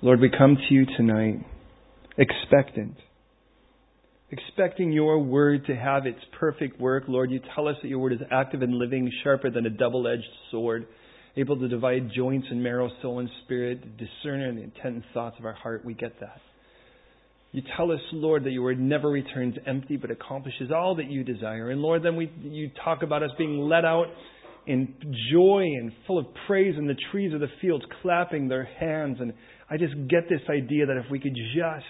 Lord, we come to you tonight expectant. Expecting your word to have its perfect work. Lord, you tell us that your word is active and living, sharper than a double edged sword, able to divide joints and marrow, soul and spirit, discerning the intent and thoughts of our heart. We get that. You tell us, Lord, that your word never returns empty, but accomplishes all that you desire. And Lord, then we, you talk about us being let out in joy and full of praise, and the trees of the fields clapping their hands. And I just get this idea that if we could just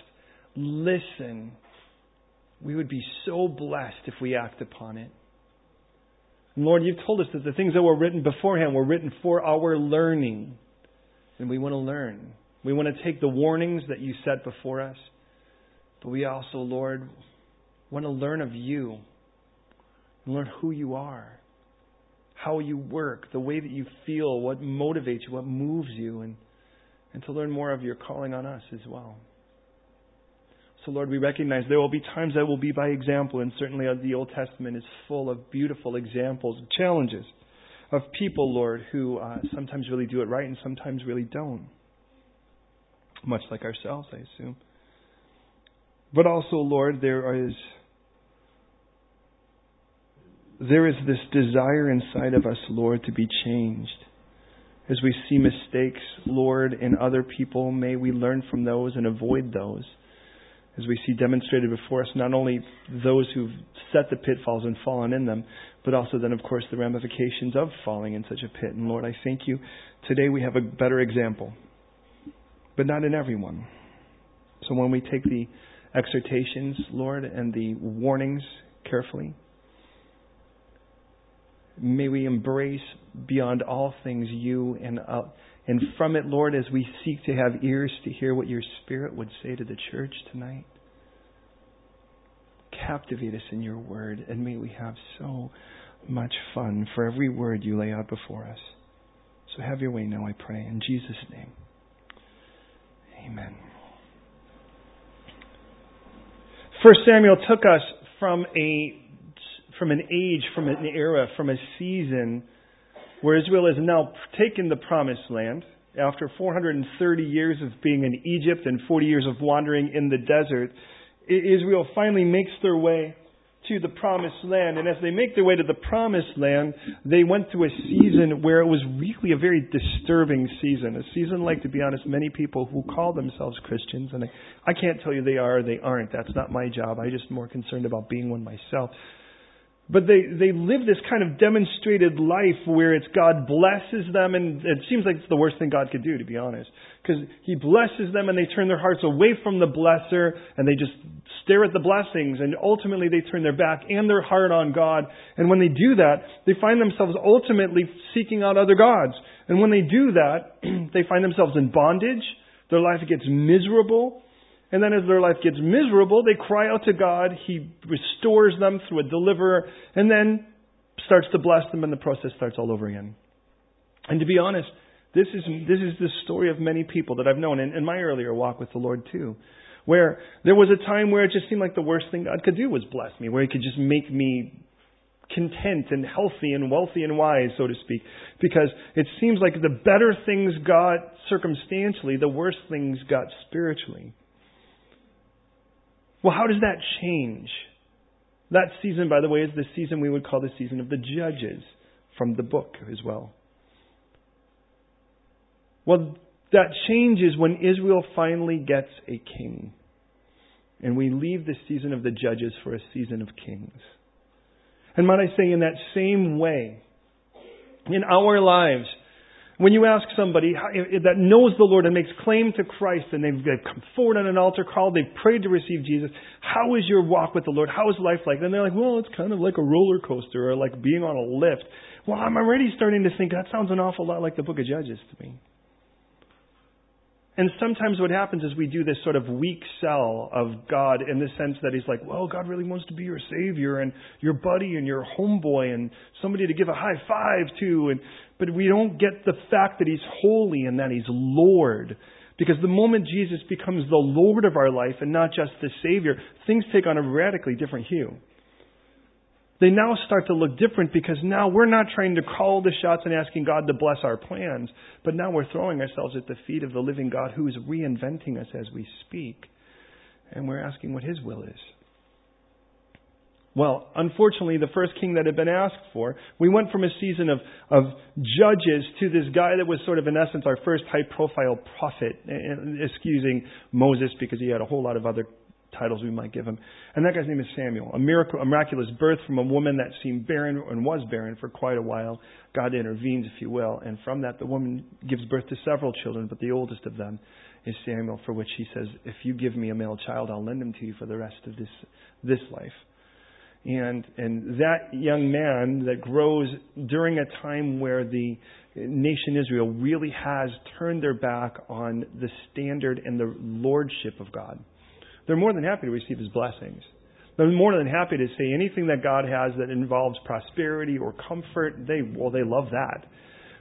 listen, we would be so blessed if we act upon it. And Lord, you've told us that the things that were written beforehand were written for our learning. And we want to learn. We want to take the warnings that you set before us but we also, Lord, want to learn of you and learn who you are, how you work, the way that you feel, what motivates you, what moves you, and, and to learn more of your calling on us as well. So, Lord, we recognize there will be times that will be by example, and certainly the Old Testament is full of beautiful examples, challenges of people, Lord, who uh, sometimes really do it right and sometimes really don't. Much like ourselves, I assume. But also, Lord, there is there is this desire inside of us, Lord, to be changed. As we see mistakes, Lord, in other people, may we learn from those and avoid those. As we see demonstrated before us, not only those who've set the pitfalls and fallen in them, but also then, of course, the ramifications of falling in such a pit. And Lord, I thank you. Today we have a better example, but not in everyone. So when we take the exhortations, Lord, and the warnings carefully. May we embrace beyond all things you and uh, and from it, Lord, as we seek to have ears to hear what your Spirit would say to the church tonight. Captivate us in your word, and may we have so much fun for every word you lay out before us. So have your way now, I pray. In Jesus' name. Amen. First Samuel took us from a from an age, from an era, from a season where Israel has now taken the promised land after 430 years of being in Egypt and 40 years of wandering in the desert. Israel finally makes their way to the promised land. And as they make their way to the promised land, they went through a season where it was really a very disturbing season. A season like, to be honest, many people who call themselves Christians, and I, I can't tell you they are or they aren't. That's not my job. I'm just more concerned about being one myself. But they, they live this kind of demonstrated life where it's God blesses them, and it seems like it's the worst thing God could do, to be honest. Because He blesses them and they turn their hearts away from the blesser and they just stare at the blessings, and ultimately they turn their back and their heart on God. And when they do that, they find themselves ultimately seeking out other gods. And when they do that, they find themselves in bondage, their life gets miserable, and then as their life gets miserable, they cry out to God. He restores them through a deliverer and then starts to bless them and the process starts all over again. And to be honest, this is, this is the story of many people that I've known in, in my earlier walk with the Lord too. Where there was a time where it just seemed like the worst thing God could do was bless me, where He could just make me content and healthy and wealthy and wise, so to speak. Because it seems like the better things got circumstantially, the worse things got spiritually. Well, how does that change? That season, by the way, is the season we would call the season of the judges from the book as well. Well, that changes when Israel finally gets a king. And we leave the season of the judges for a season of kings. And might I say, in that same way, in our lives, when you ask somebody that knows the Lord and makes claim to Christ and they've come forward on an altar call, they've prayed to receive Jesus, how is your walk with the Lord? How is life like? And they're like, well, it's kind of like a roller coaster or like being on a lift. Well, I'm already starting to think that sounds an awful lot like the book of Judges to me. And sometimes what happens is we do this sort of weak sell of God in the sense that He's like, well, God really wants to be your Savior and your buddy and your homeboy and somebody to give a high five to. And, but we don't get the fact that He's holy and that He's Lord. Because the moment Jesus becomes the Lord of our life and not just the Savior, things take on a radically different hue. they now start to look different because now we're not trying to call the shots and asking God to bless our plans, but now we're throwing ourselves at the feet of the living God who is reinventing us as we speak. And we're asking what His will is. Well, unfortunately, the first king that had been asked for, we went from a season of, of judges to this guy that was sort of, in essence, our first high profile prophet, excusing Moses because he had a whole lot of other titles we might give him. And that guy's name is Samuel. A, miracle, a miraculous birth from a woman that seemed barren and was barren for quite a while. God intervenes, if you will. And from that, the woman gives birth to several children, but the oldest of them is Samuel, for which he says, If you give me a male child, I'll lend him to you for the rest of this, this life. And, and that young man that grows during a time where the nation Israel really has turned their back on the standard and the lordship of God they're more than happy to receive his blessings. They're more than happy to say anything that God has that involves prosperity or comfort, they well they love that.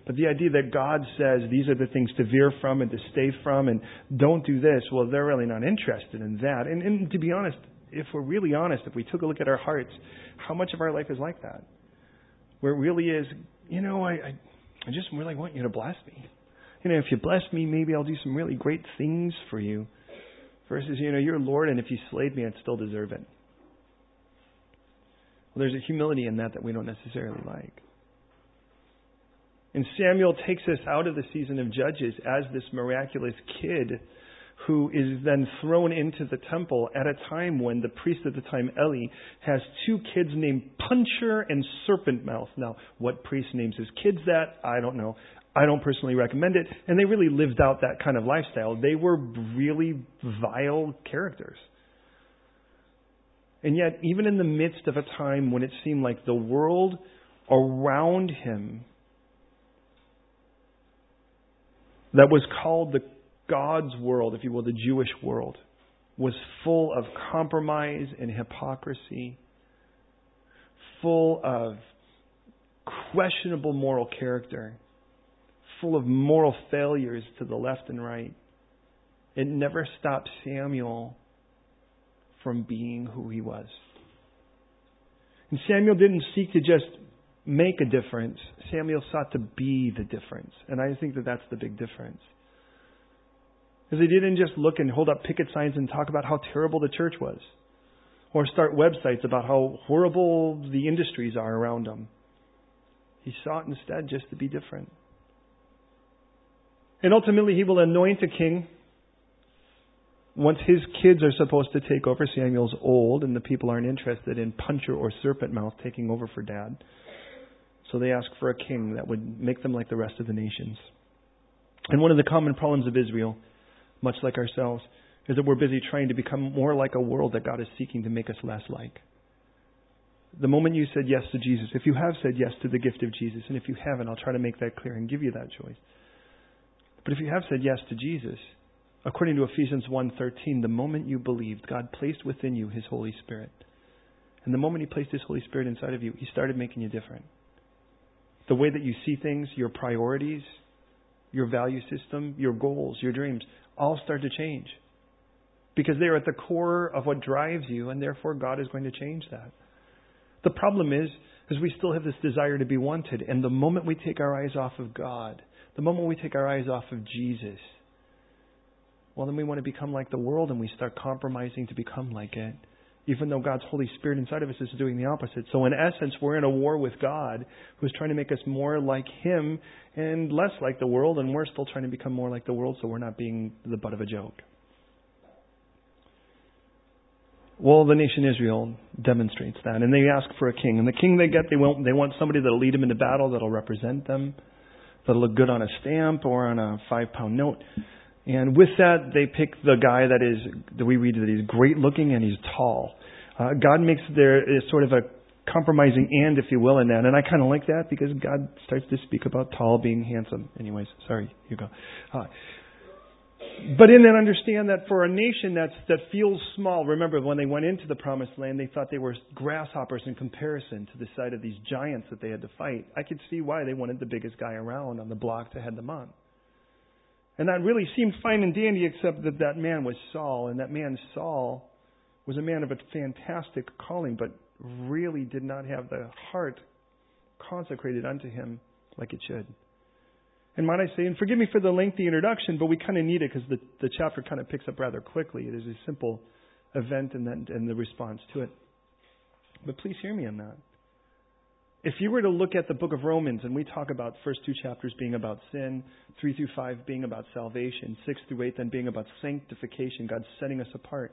But the idea that God says these are the things to veer from and to stay from and don't do this, well, they're really not interested in that. And, and to be honest, if we're really honest, if we took a look at our hearts, how much of our life is like that? Where it really is, you know, I, I, I just really want you to bless me. You know, if you bless me, maybe I'll do some really great things for you. Versus, you know, you're Lord, and if you slayed me, I'd still deserve it. Well, there's a humility in that that we don't necessarily like. And Samuel takes us out of the season of Judges as this miraculous kid who is then thrown into the temple at a time when the priest at the time, Eli, has two kids named Puncher and Serpent Mouth. Now, what priest names his kids that? I don't know. I don't personally recommend it. And they really lived out that kind of lifestyle. They were really vile characters. And yet, even in the midst of a time when it seemed like the world around him that was called the God's world, if you will, the Jewish world, was full of compromise and hypocrisy, full of questionable moral character full of moral failures to the left and right. It never stopped Samuel from being who he was. And Samuel didn't seek to just make a difference. Samuel sought to be the difference. And I think that that's the big difference. Because he didn't just look and hold up picket signs and talk about how terrible the church was. Or start websites about how horrible the industries are around them. He sought instead just to be different. And ultimately, he will anoint a king once his kids are supposed to take over. Samuel's old, and the people aren't interested in Puncher or Serpent Mouth taking over for dad. So they ask for a king that would make them like the rest of the nations. And one of the common problems of Israel, much like ourselves, is that we're busy trying to become more like a world that God is seeking to make us less like. The moment you said yes to Jesus, if you have said yes to the gift of Jesus, and if you haven't, I'll try to make that clear and give you that choice. But if you have said yes to Jesus, according to Ephesians 1:13, the moment you believed, God placed within you his Holy Spirit. And the moment he placed his Holy Spirit inside of you, he started making you different. The way that you see things, your priorities, your value system, your goals, your dreams, all start to change. Because they're at the core of what drives you, and therefore God is going to change that. The problem is, is we still have this desire to be wanted, and the moment we take our eyes off of God, the moment we take our eyes off of Jesus, well, then we want to become like the world and we start compromising to become like it, even though God's Holy Spirit inside of us is doing the opposite. So, in essence, we're in a war with God who's trying to make us more like Him and less like the world, and we're still trying to become more like the world so we're not being the butt of a joke. Well, the nation Israel demonstrates that, and they ask for a king. And the king they get, they want, they want somebody that'll lead them into battle, that'll represent them that'll look good on a stamp or on a five pound note. And with that, they pick the guy that is, that we read that he's great looking and he's tall. Uh, God makes there is sort of a compromising and, if you will, in that. And I kind of like that because God starts to speak about tall being handsome. Anyways, sorry, you go. Uh, but in that, understand that for a nation that's, that feels small, remember when they went into the promised land, they thought they were grasshoppers in comparison to the sight of these giants that they had to fight. I could see why they wanted the biggest guy around on the block to head them on. And that really seemed fine and dandy, except that that man was Saul, and that man Saul was a man of a fantastic calling, but really did not have the heart consecrated unto him like it should. And might I say, and forgive me for the lengthy introduction, but we kind of need it because the, the chapter kind of picks up rather quickly. It is a simple event and then and the response to it. But please hear me on that. If you were to look at the book of Romans and we talk about first two chapters being about sin, three through five being about salvation, six through eight then being about sanctification, God setting us apart.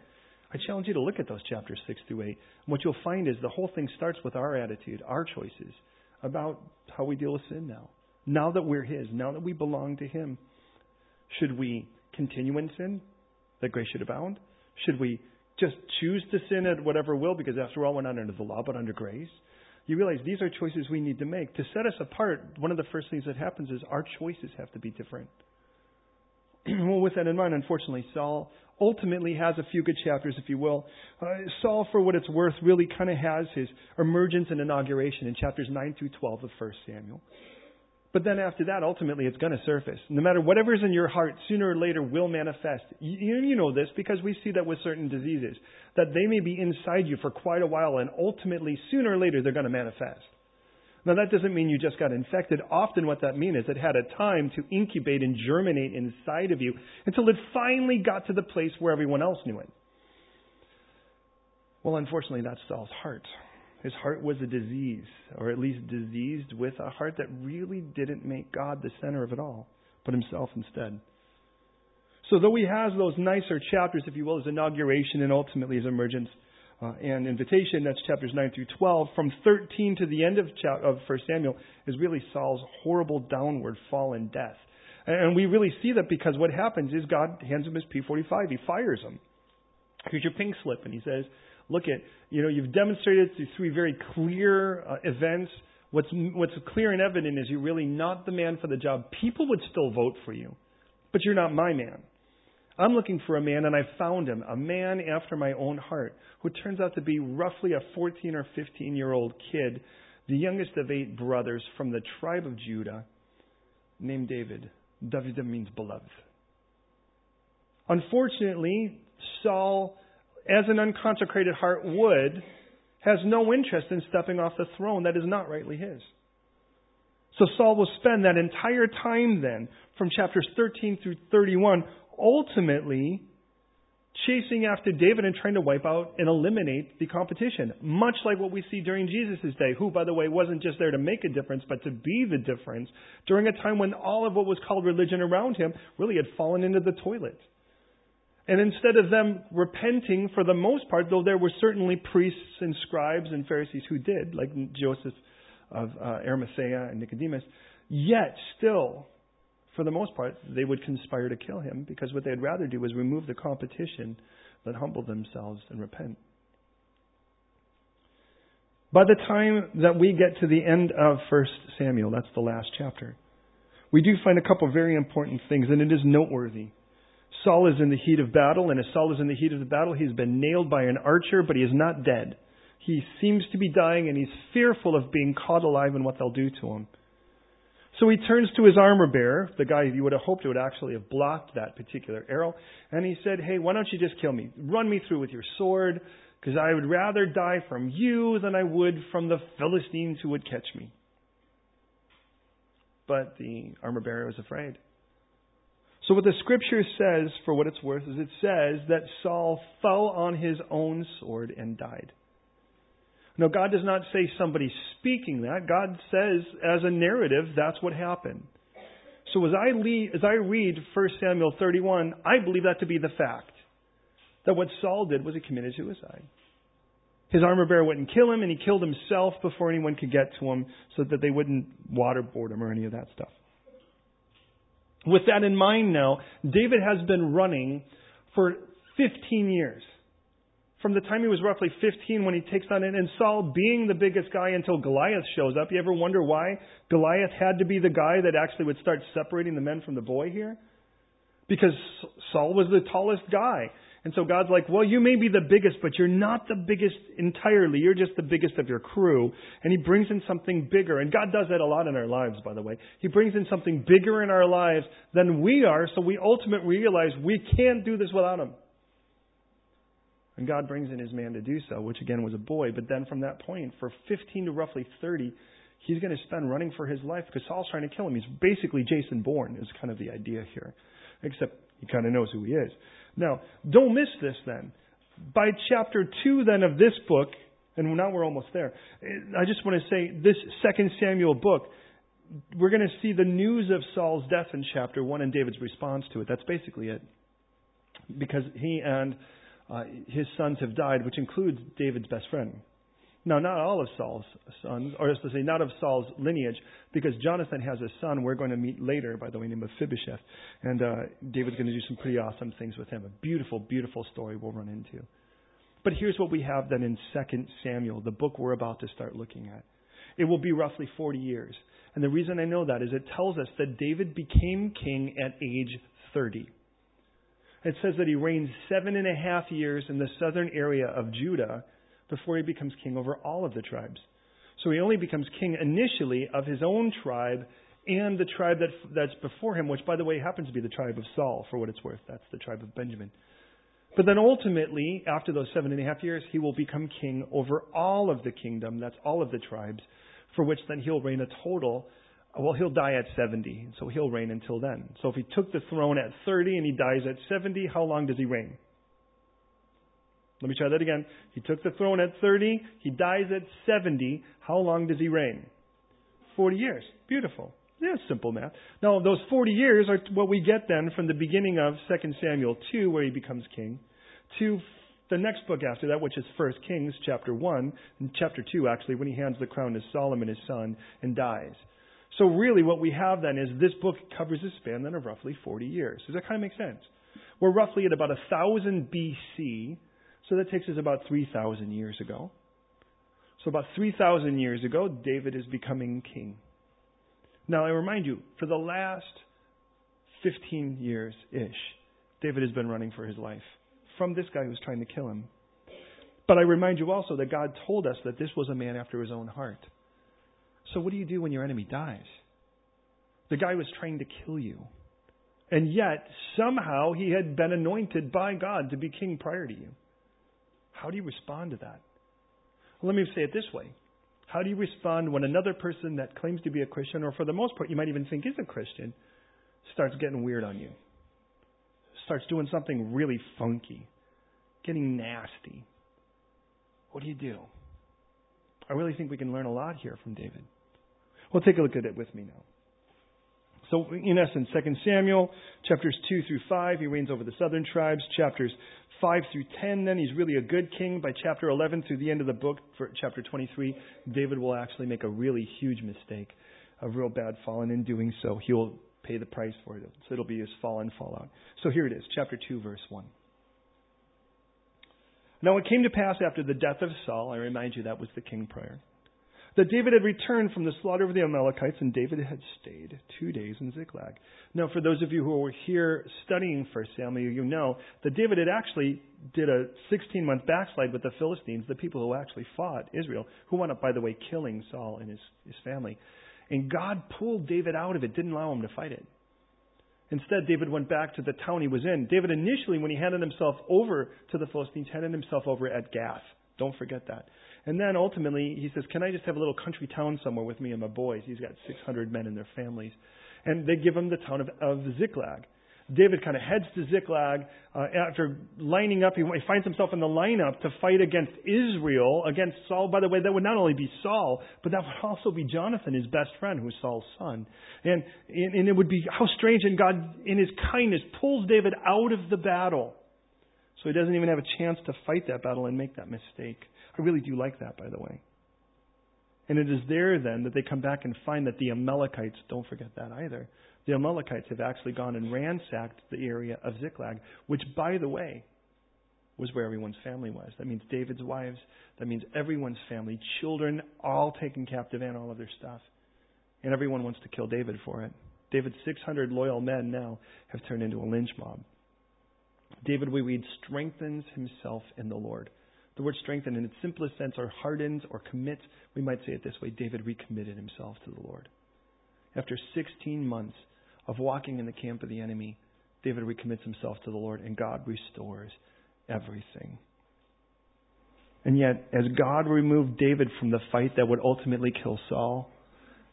I challenge you to look at those chapters six through eight. And what you'll find is the whole thing starts with our attitude, our choices about how we deal with sin now. Now that we're His, now that we belong to Him, should we continue in sin that grace should abound? Should we just choose to sin at whatever will because after all we're not under the law but under grace? You realize these are choices we need to make. To set us apart, one of the first things that happens is our choices have to be different. well, with that in mind, unfortunately, Saul ultimately has a few good chapters, if you will. Uh, Saul, for what it's worth, really kind of has his emergence and inauguration in chapters 9 through 12 of 1 Samuel. But then after that, ultimately, it's going to surface. No matter whatever's in your heart, sooner or later will manifest. You, you know this because we see that with certain diseases, that they may be inside you for quite a while, and ultimately, sooner or later, they're going to manifest. Now, that doesn't mean you just got infected. Often, what that means is it had a time to incubate and germinate inside of you until it finally got to the place where everyone else knew it. Well, unfortunately, that's Saul's heart. His heart was a disease, or at least diseased with a heart that really didn't make God the center of it all, but himself instead. So, though he has those nicer chapters, if you will, his inauguration and ultimately his emergence, uh, and invitation, that's chapters 9 through 12. From 13 to the end of, cha- of 1 Samuel is really Saul's horrible downward fall and death. And we really see that because what happens is God hands him his P45. He fires him. Here's your pink slip. And he says, look at, you know, you've demonstrated through three very clear uh, events. What's, what's clear and evident is you're really not the man for the job. People would still vote for you, but you're not my man. I'm looking for a man, and I found him, a man after my own heart, who turns out to be roughly a 14 or 15 year old kid, the youngest of eight brothers from the tribe of Judah, named David. David means beloved. Unfortunately, Saul, as an unconsecrated heart would, has no interest in stepping off the throne that is not rightly his. So Saul will spend that entire time then, from chapters 13 through 31, ultimately chasing after David and trying to wipe out and eliminate the competition. Much like what we see during Jesus' day, who, by the way, wasn't just there to make a difference, but to be the difference during a time when all of what was called religion around him really had fallen into the toilet. And instead of them repenting for the most part, though there were certainly priests and scribes and Pharisees who did, like Joseph of uh, Arimathea and Nicodemus, yet still for the most part, they would conspire to kill him because what they'd rather do was remove the competition than humble themselves and repent. By the time that we get to the end of 1 Samuel, that's the last chapter, we do find a couple of very important things, and it is noteworthy. Saul is in the heat of battle, and as Saul is in the heat of the battle, he's been nailed by an archer, but he is not dead. He seems to be dying, and he's fearful of being caught alive and what they'll do to him. So he turns to his armor bearer, the guy you would have hoped would actually have blocked that particular arrow, and he said, Hey, why don't you just kill me? Run me through with your sword, because I would rather die from you than I would from the Philistines who would catch me. But the armor bearer was afraid. So what the scripture says, for what it's worth, is it says that Saul fell on his own sword and died. No, God does not say somebody speaking that. God says, as a narrative, that's what happened. So as I, lead, as I read 1 Samuel 31, I believe that to be the fact. That what Saul did was he committed suicide. His armor bearer wouldn't kill him, and he killed himself before anyone could get to him so that they wouldn't waterboard him or any of that stuff. With that in mind now, David has been running for 15 years from the time he was roughly 15 when he takes on it, and Saul being the biggest guy until Goliath shows up. You ever wonder why Goliath had to be the guy that actually would start separating the men from the boy here? Because Saul was the tallest guy. And so God's like, well, you may be the biggest, but you're not the biggest entirely. You're just the biggest of your crew. And He brings in something bigger. And God does that a lot in our lives, by the way. He brings in something bigger in our lives than we are, so we ultimately realize we can't do this without Him. And God brings in his man to do so, which again was a boy. But then from that point, for 15 to roughly 30, he's going to spend running for his life because Saul's trying to kill him. He's basically Jason Bourne, is kind of the idea here. Except he kind of knows who he is. Now, don't miss this then. By chapter 2 then of this book, and now we're almost there, I just want to say this second Samuel book, we're going to see the news of Saul's death in chapter 1 and David's response to it. That's basically it. Because he and uh, his sons have died, which includes David's best friend. Now, not all of Saul's sons, or as to say, not of Saul's lineage, because Jonathan has a son we're going to meet later, by the way, named Mephibosheth. And uh, David's going to do some pretty awesome things with him. A beautiful, beautiful story we'll run into. But here's what we have then in 2 Samuel, the book we're about to start looking at. It will be roughly 40 years. And the reason I know that is it tells us that David became king at age 30. It says that he reigned seven and a half years in the southern area of Judah before he becomes king over all of the tribes. So he only becomes king initially of his own tribe and the tribe that, that's before him, which, by the way, happens to be the tribe of Saul, for what it's worth. That's the tribe of Benjamin. But then ultimately, after those seven and a half years, he will become king over all of the kingdom. That's all of the tribes, for which then he'll reign a total. Well, he'll die at 70, so he'll reign until then. So if he took the throne at 30 and he dies at 70, how long does he reign? Let me try that again. He took the throne at 30. He dies at 70. How long does he reign? 40 years. Beautiful. Yeah, simple math. Now, those 40 years are what we get then from the beginning of 2 Samuel 2, where he becomes king, to the next book after that, which is 1 Kings, chapter 1, and chapter 2, actually, when he hands the crown to Solomon, his son, and dies. So, really, what we have then is this book covers a span then of roughly 40 years. Does that kind of make sense? We're roughly at about 1000 BC so that takes us about 3,000 years ago. So, about 3,000 years ago, David is becoming king. Now, I remind you, for the last 15 years ish, David has been running for his life from this guy who's trying to kill him. But I remind you also that God told us that this was a man after his own heart. So, what do you do when your enemy dies? The guy was trying to kill you. And yet, somehow, he had been anointed by God to be king prior to you. How do you respond to that? Well, let me say it this way. How do you respond when another person that claims to be a Christian, or for the most part you might even think is a Christian, starts getting weird on you? Starts doing something really funky, getting nasty. What do you do? I really think we can learn a lot here from David. Well, take a look at it with me now. So, in essence, 2 Samuel, chapters 2 through 5, he reigns over the southern tribes. Chapters 5 through 10, then he's really a good king. By chapter 11 through the end of the book, for chapter 23, David will actually make a really huge mistake, a real bad fall, and in doing so, he'll pay the price for it. So it'll be his fall and fallout. So here it is, chapter 2, verse 1. Now it came to pass after the death of Saul, I remind you that was the king prayer that David had returned from the slaughter of the Amalekites, and David had stayed two days in Ziklag. Now, for those of you who were here studying First Samuel, you know that David had actually did a 16-month backslide with the Philistines, the people who actually fought Israel, who wound up, by the way, killing Saul and his, his family. And God pulled David out of it, didn't allow him to fight it. Instead, David went back to the town he was in. David initially, when he handed himself over to the Philistines, handed himself over at Gath. Don't forget that. And then ultimately, he says, Can I just have a little country town somewhere with me and my boys? He's got 600 men and their families. And they give him the town of, of Ziklag. David kind of heads to Ziklag uh, after lining up. He, he finds himself in the lineup to fight against Israel, against Saul. By the way, that would not only be Saul, but that would also be Jonathan, his best friend, who's Saul's son. And, and, and it would be how strange, and God, in his kindness, pulls David out of the battle. So he doesn't even have a chance to fight that battle and make that mistake. I really do like that, by the way. And it is there then that they come back and find that the Amalekites, don't forget that either, the Amalekites have actually gone and ransacked the area of Ziklag, which, by the way, was where everyone's family was. That means David's wives, that means everyone's family, children, all taken captive and all of their stuff. And everyone wants to kill David for it. David's 600 loyal men now have turned into a lynch mob. David, we read, strengthens himself in the Lord. The word strengthen in its simplest sense or hardens or commits. We might say it this way David recommitted himself to the Lord. After 16 months of walking in the camp of the enemy, David recommits himself to the Lord and God restores everything. And yet, as God removed David from the fight that would ultimately kill Saul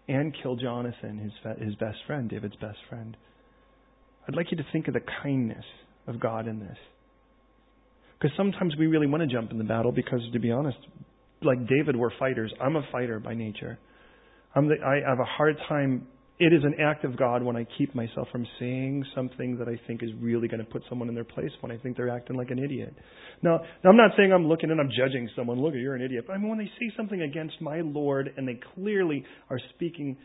and kill Jonathan, his, his best friend, David's best friend, I'd like you to think of the kindness of God in this. Because sometimes we really want to jump in the battle because, to be honest, like David, we're fighters. I'm a fighter by nature. I'm the, I have a hard time it is an act of God when I keep myself from saying something that I think is really going to put someone in their place when I think they're acting like an idiot. Now, now I'm not saying I'm looking and I'm judging someone. Look, you're an idiot. But I mean, when they say something against my Lord and they clearly are speaking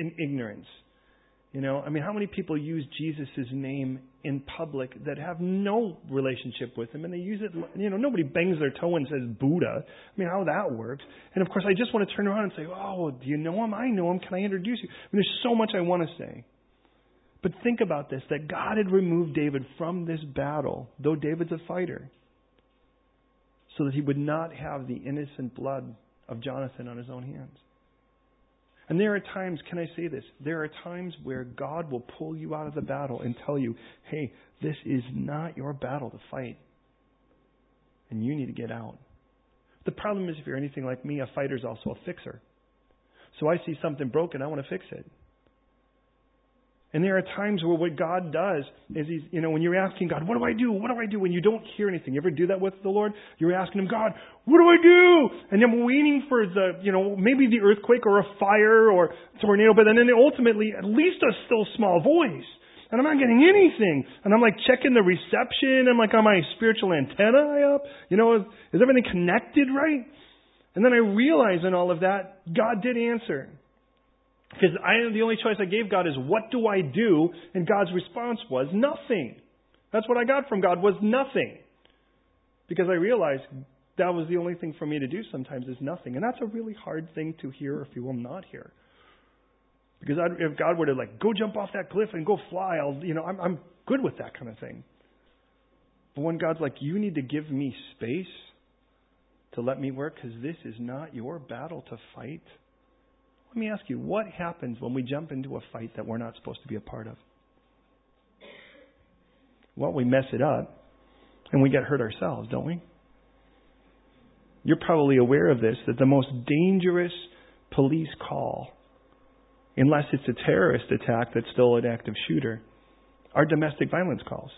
in ignorance, you know, I mean, how many people use Jesus' name in public that have no relationship with him and they use it, you know, nobody bangs their toe and says Buddha. I mean, how that works. And of course, I just want to turn around and say, oh, do you know him? I know him. Can I introduce you? I mean, there's so much I want to say. But think about this that God had removed David from this battle, though David's a fighter, so that he would not have the innocent blood of Jonathan on his own hands. And there are times, can I say this? There are times where God will pull you out of the battle and tell you, hey, this is not your battle to fight. And you need to get out. The problem is, if you're anything like me, a fighter is also a fixer. So I see something broken, I want to fix it. And there are times where what God does is He's, you know, when you're asking God, what do I do? What do I do? When you don't hear anything. You ever do that with the Lord? You're asking Him, God, what do I do? And I'm waiting for the, you know, maybe the earthquake or a fire or tornado, but then ultimately, at least a still small voice. And I'm not getting anything. And I'm like checking the reception. I'm like on my spiritual antenna up. You know, is, is everything connected right? And then I realize in all of that, God did answer. Because I, the only choice I gave God is, what do I do? And God's response was, nothing. That's what I got from God was nothing. Because I realized that was the only thing for me to do sometimes is nothing. And that's a really hard thing to hear if you will not hear. Because I'd, if God were to like, go jump off that cliff and go fly, I'll, you know, I'm, I'm good with that kind of thing. But when God's like, you need to give me space to let me work because this is not your battle to fight. Let me ask you, what happens when we jump into a fight that we're not supposed to be a part of? Well, we mess it up and we get hurt ourselves, don't we? You're probably aware of this that the most dangerous police call, unless it's a terrorist attack that's still an active shooter, are domestic violence calls.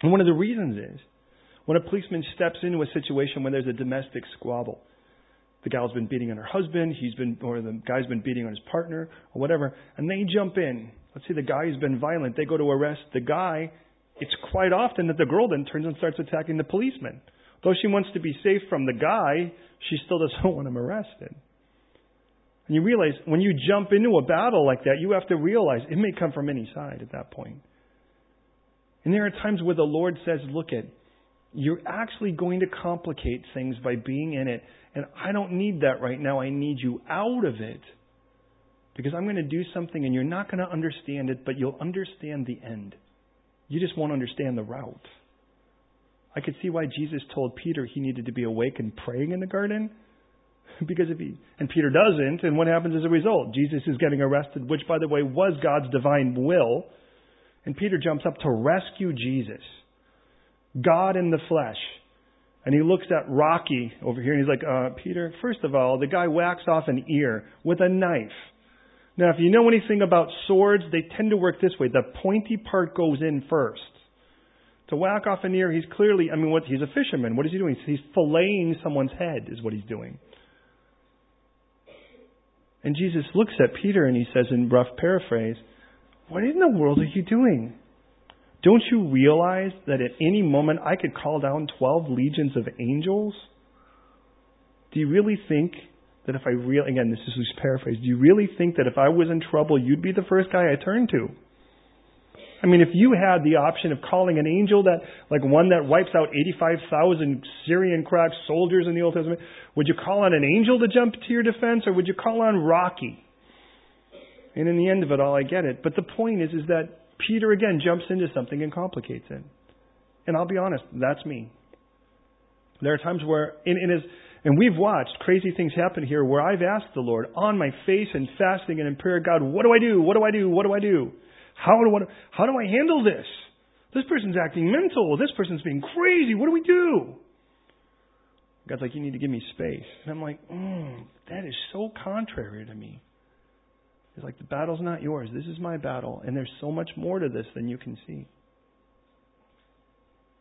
And one of the reasons is when a policeman steps into a situation when there's a domestic squabble, the gal's been beating on her husband, he's been, or the guy's been beating on his partner, or whatever, and they jump in. Let's say the guy's been violent. They go to arrest the guy. It's quite often that the girl then turns and starts attacking the policeman. Though she wants to be safe from the guy, she still doesn't want him arrested. And you realize when you jump into a battle like that, you have to realize it may come from any side at that point. And there are times where the Lord says, look at, you're actually going to complicate things by being in it. And I don't need that right now. I need you out of it. Because I'm going to do something and you're not going to understand it, but you'll understand the end. You just won't understand the route. I could see why Jesus told Peter he needed to be awake and praying in the garden. because if he, and Peter doesn't, and what happens as a result? Jesus is getting arrested, which by the way was God's divine will. And Peter jumps up to rescue Jesus. God in the flesh. And he looks at Rocky over here and he's like, uh, Peter, first of all, the guy whacks off an ear with a knife. Now, if you know anything about swords, they tend to work this way. The pointy part goes in first. To whack off an ear, he's clearly, I mean, what, he's a fisherman. What is he doing? He's filleting someone's head, is what he's doing. And Jesus looks at Peter and he says, in rough paraphrase, What in the world are you doing? Don't you realize that at any moment I could call down 12 legions of angels? Do you really think that if I really, again, this is just paraphrase, do you really think that if I was in trouble, you'd be the first guy I turn to? I mean, if you had the option of calling an angel that, like one that wipes out 85,000 Syrian crack soldiers in the Old Testament, would you call on an angel to jump to your defense or would you call on Rocky? And in the end of it all, I get it. But the point is, is that Peter again jumps into something and complicates it. And I'll be honest, that's me. There are times where, in, in his, and we've watched crazy things happen here where I've asked the Lord on my face and fasting and in prayer, God, what do I do? What do I do? What do I do? How do, what, how do I handle this? This person's acting mental. This person's being crazy. What do we do? God's like, you need to give me space. And I'm like, mm, that is so contrary to me. He's like, the battle's not yours. This is my battle. And there's so much more to this than you can see.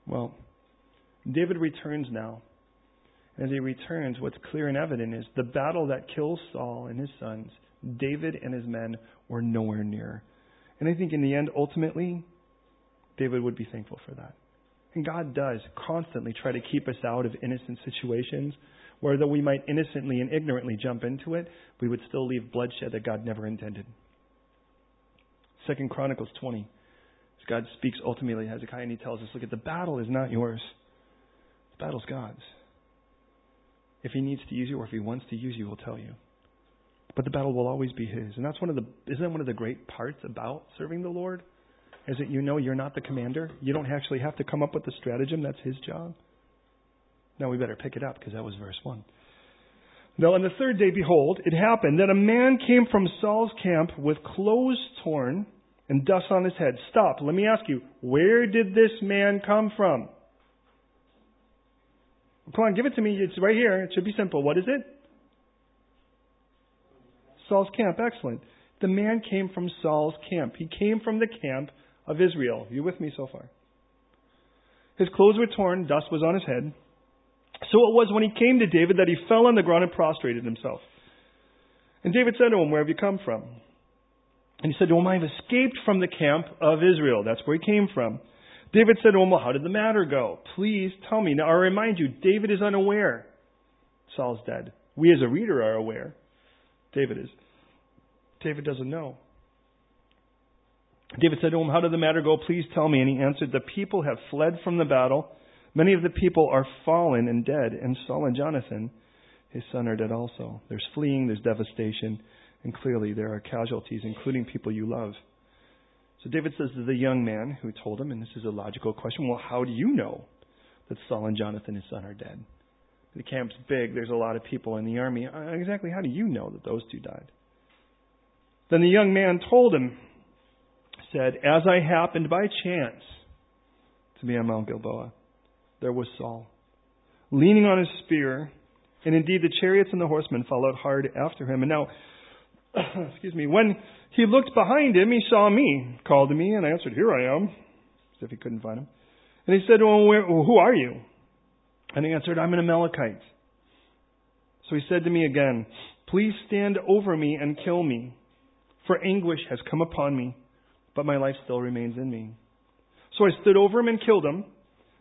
Well, David returns now. And as he returns, what's clear and evident is the battle that kills Saul and his sons, David and his men were nowhere near. And I think in the end, ultimately, David would be thankful for that. And God does constantly try to keep us out of innocent situations where though we might innocently and ignorantly jump into it, we would still leave bloodshed that God never intended. Second Chronicles 20. God speaks ultimately to Hezekiah and he tells us, look at the battle is not yours. The battle's God's. If he needs to use you or if he wants to use you, he'll tell you. But the battle will always be his. And that's one of the isn't that one of the great parts about serving the Lord? Is that you know you're not the commander. You don't actually have to come up with the stratagem. That's his job. Now we better pick it up because that was verse 1. Now on the third day, behold, it happened that a man came from Saul's camp with clothes torn and dust on his head. Stop. Let me ask you, where did this man come from? Come on, give it to me. It's right here. It should be simple. What is it? Saul's camp. Excellent. The man came from Saul's camp. He came from the camp of Israel. Are you with me so far? His clothes were torn, dust was on his head. So it was when he came to David that he fell on the ground and prostrated himself. And David said to him, Where have you come from? And he said to him, I have escaped from the camp of Israel. That's where he came from. David said to him, Well, how did the matter go? Please tell me. Now, I remind you, David is unaware. Saul's dead. We as a reader are aware. David is. David doesn't know. David said to him, How did the matter go? Please tell me. And he answered, The people have fled from the battle. Many of the people are fallen and dead, and Saul and Jonathan, his son, are dead also. There's fleeing, there's devastation, and clearly there are casualties, including people you love. So David says to the young man who told him, and this is a logical question, well, how do you know that Saul and Jonathan, his son, are dead? The camp's big, there's a lot of people in the army. Uh, exactly how do you know that those two died? Then the young man told him, said, As I happened by chance to be on Mount Gilboa, there was Saul, leaning on his spear, and indeed the chariots and the horsemen followed hard after him. And now, excuse me, when he looked behind him. He saw me, called to me, and I answered, Here I am, as if he couldn't find him. And he said, well, where, well, Who are you? And he answered, I'm an Amalekite. So he said to me again, Please stand over me and kill me, for anguish has come upon me, but my life still remains in me. So I stood over him and killed him,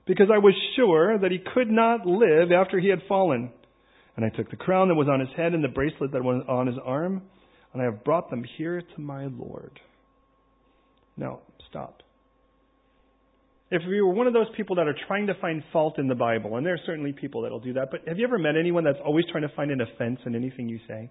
because I was sure that he could not live after he had fallen. And I took the crown that was on his head and the bracelet that was on his arm, and I have brought them here to my Lord. Now, stop. If you were one of those people that are trying to find fault in the Bible, and there are certainly people that'll do that, but have you ever met anyone that's always trying to find an offense in anything you say?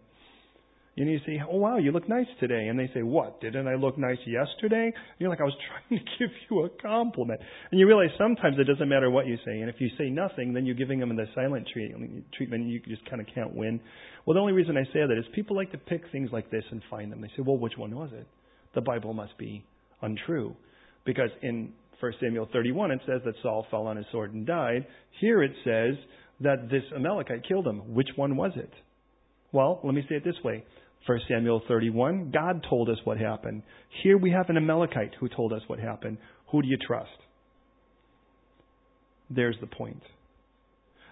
And you say, Oh wow, you look nice today. And they say, What? Didn't I look nice yesterday? And you're like, I was trying to give you a compliment. And you realize sometimes it doesn't matter what you say. And if you say nothing, then you're giving them the silent treatment you just kind of can't win. Well, the only reason I say that is people like to pick things like this and find them. They say, Well, which one was it? The Bible must be untrue. Because in 1 Samuel 31, it says that Saul fell on his sword and died. Here it says that this Amalekite killed him. Which one was it? Well, let me say it this way. 1 Samuel 31, God told us what happened. Here we have an Amalekite who told us what happened. Who do you trust? There's the point.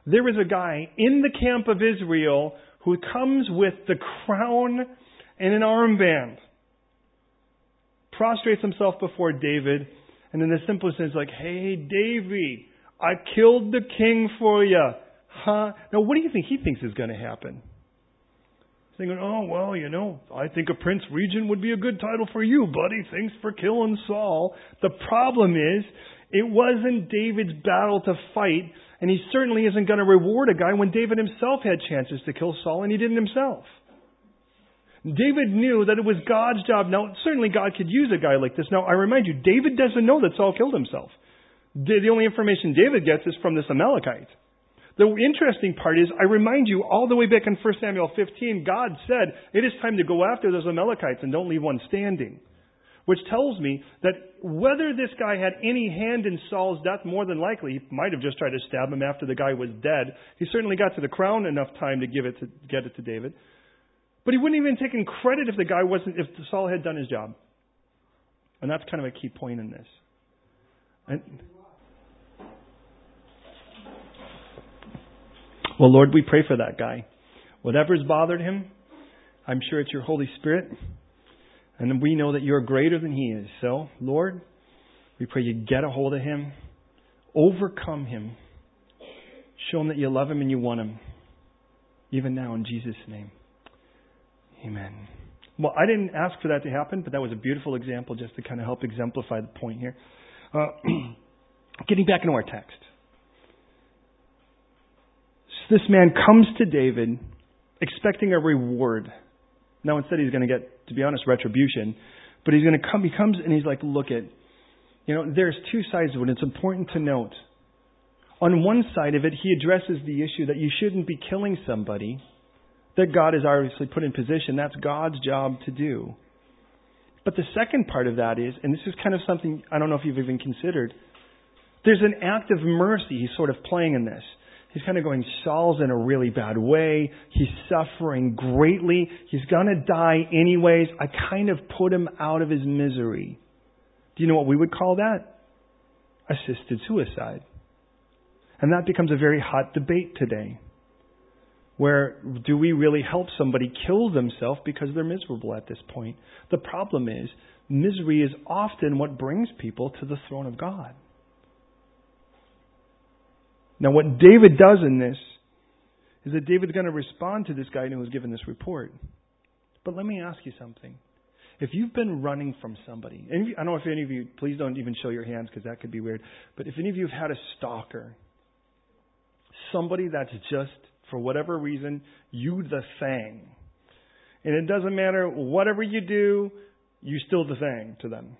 There is a guy in the camp of Israel who comes with the crown and an armband, prostrates himself before David, and in the simplest sense, like, hey, David, I killed the king for you. Huh? Now, what do you think he thinks is going to happen? Thinking, oh, well, you know, I think a Prince Regent would be a good title for you, buddy. Thanks for killing Saul. The problem is, it wasn't David's battle to fight, and he certainly isn't going to reward a guy when David himself had chances to kill Saul and he didn't himself. David knew that it was God's job. Now, certainly God could use a guy like this. Now, I remind you, David doesn't know that Saul killed himself. The only information David gets is from this Amalekite. The interesting part is, I remind you, all the way back in 1 Samuel 15, God said, it is time to go after those Amalekites and don't leave one standing. which tells me that whether this guy had any hand in Saul's death, more than likely, he might have just tried to stab him after the guy was dead. He certainly got to the crown enough time to give it to get it to David. But he wouldn't even taken credit if the guy wasn't if Saul had done his job. And that's kind of a key point in this. And, well, Lord, we pray for that guy. Whatever's bothered him, I'm sure it's your Holy Spirit. And we know that you're greater than he is. So, Lord, we pray you get a hold of him, overcome him, show him that you love him and you want him. Even now, in Jesus' name. Amen. Well, I didn't ask for that to happen, but that was a beautiful example just to kind of help exemplify the point here. Uh, getting back into our text. This man comes to David expecting a reward. Now, instead, he's going to get, to be honest, retribution. But he's going to come, he comes and he's like, look at, you know, there's two sides of it. It's important to note. On one side of it, he addresses the issue that you shouldn't be killing somebody that God has obviously put in position. That's God's job to do. But the second part of that is, and this is kind of something I don't know if you've even considered, there's an act of mercy he's sort of playing in this. He's kind of going, Saul's in a really bad way. He's suffering greatly. He's going to die anyways. I kind of put him out of his misery. Do you know what we would call that? Assisted suicide. And that becomes a very hot debate today where do we really help somebody kill themselves because they're miserable at this point? The problem is, misery is often what brings people to the throne of God. Now, what David does in this is that David's going to respond to this guy who was given this report. But let me ask you something. If you've been running from somebody, and I don't know if any of you, please don't even show your hands because that could be weird, but if any of you have had a stalker, somebody that's just for whatever reason, you the thing. And it doesn't matter whatever you do, you still the thing to them.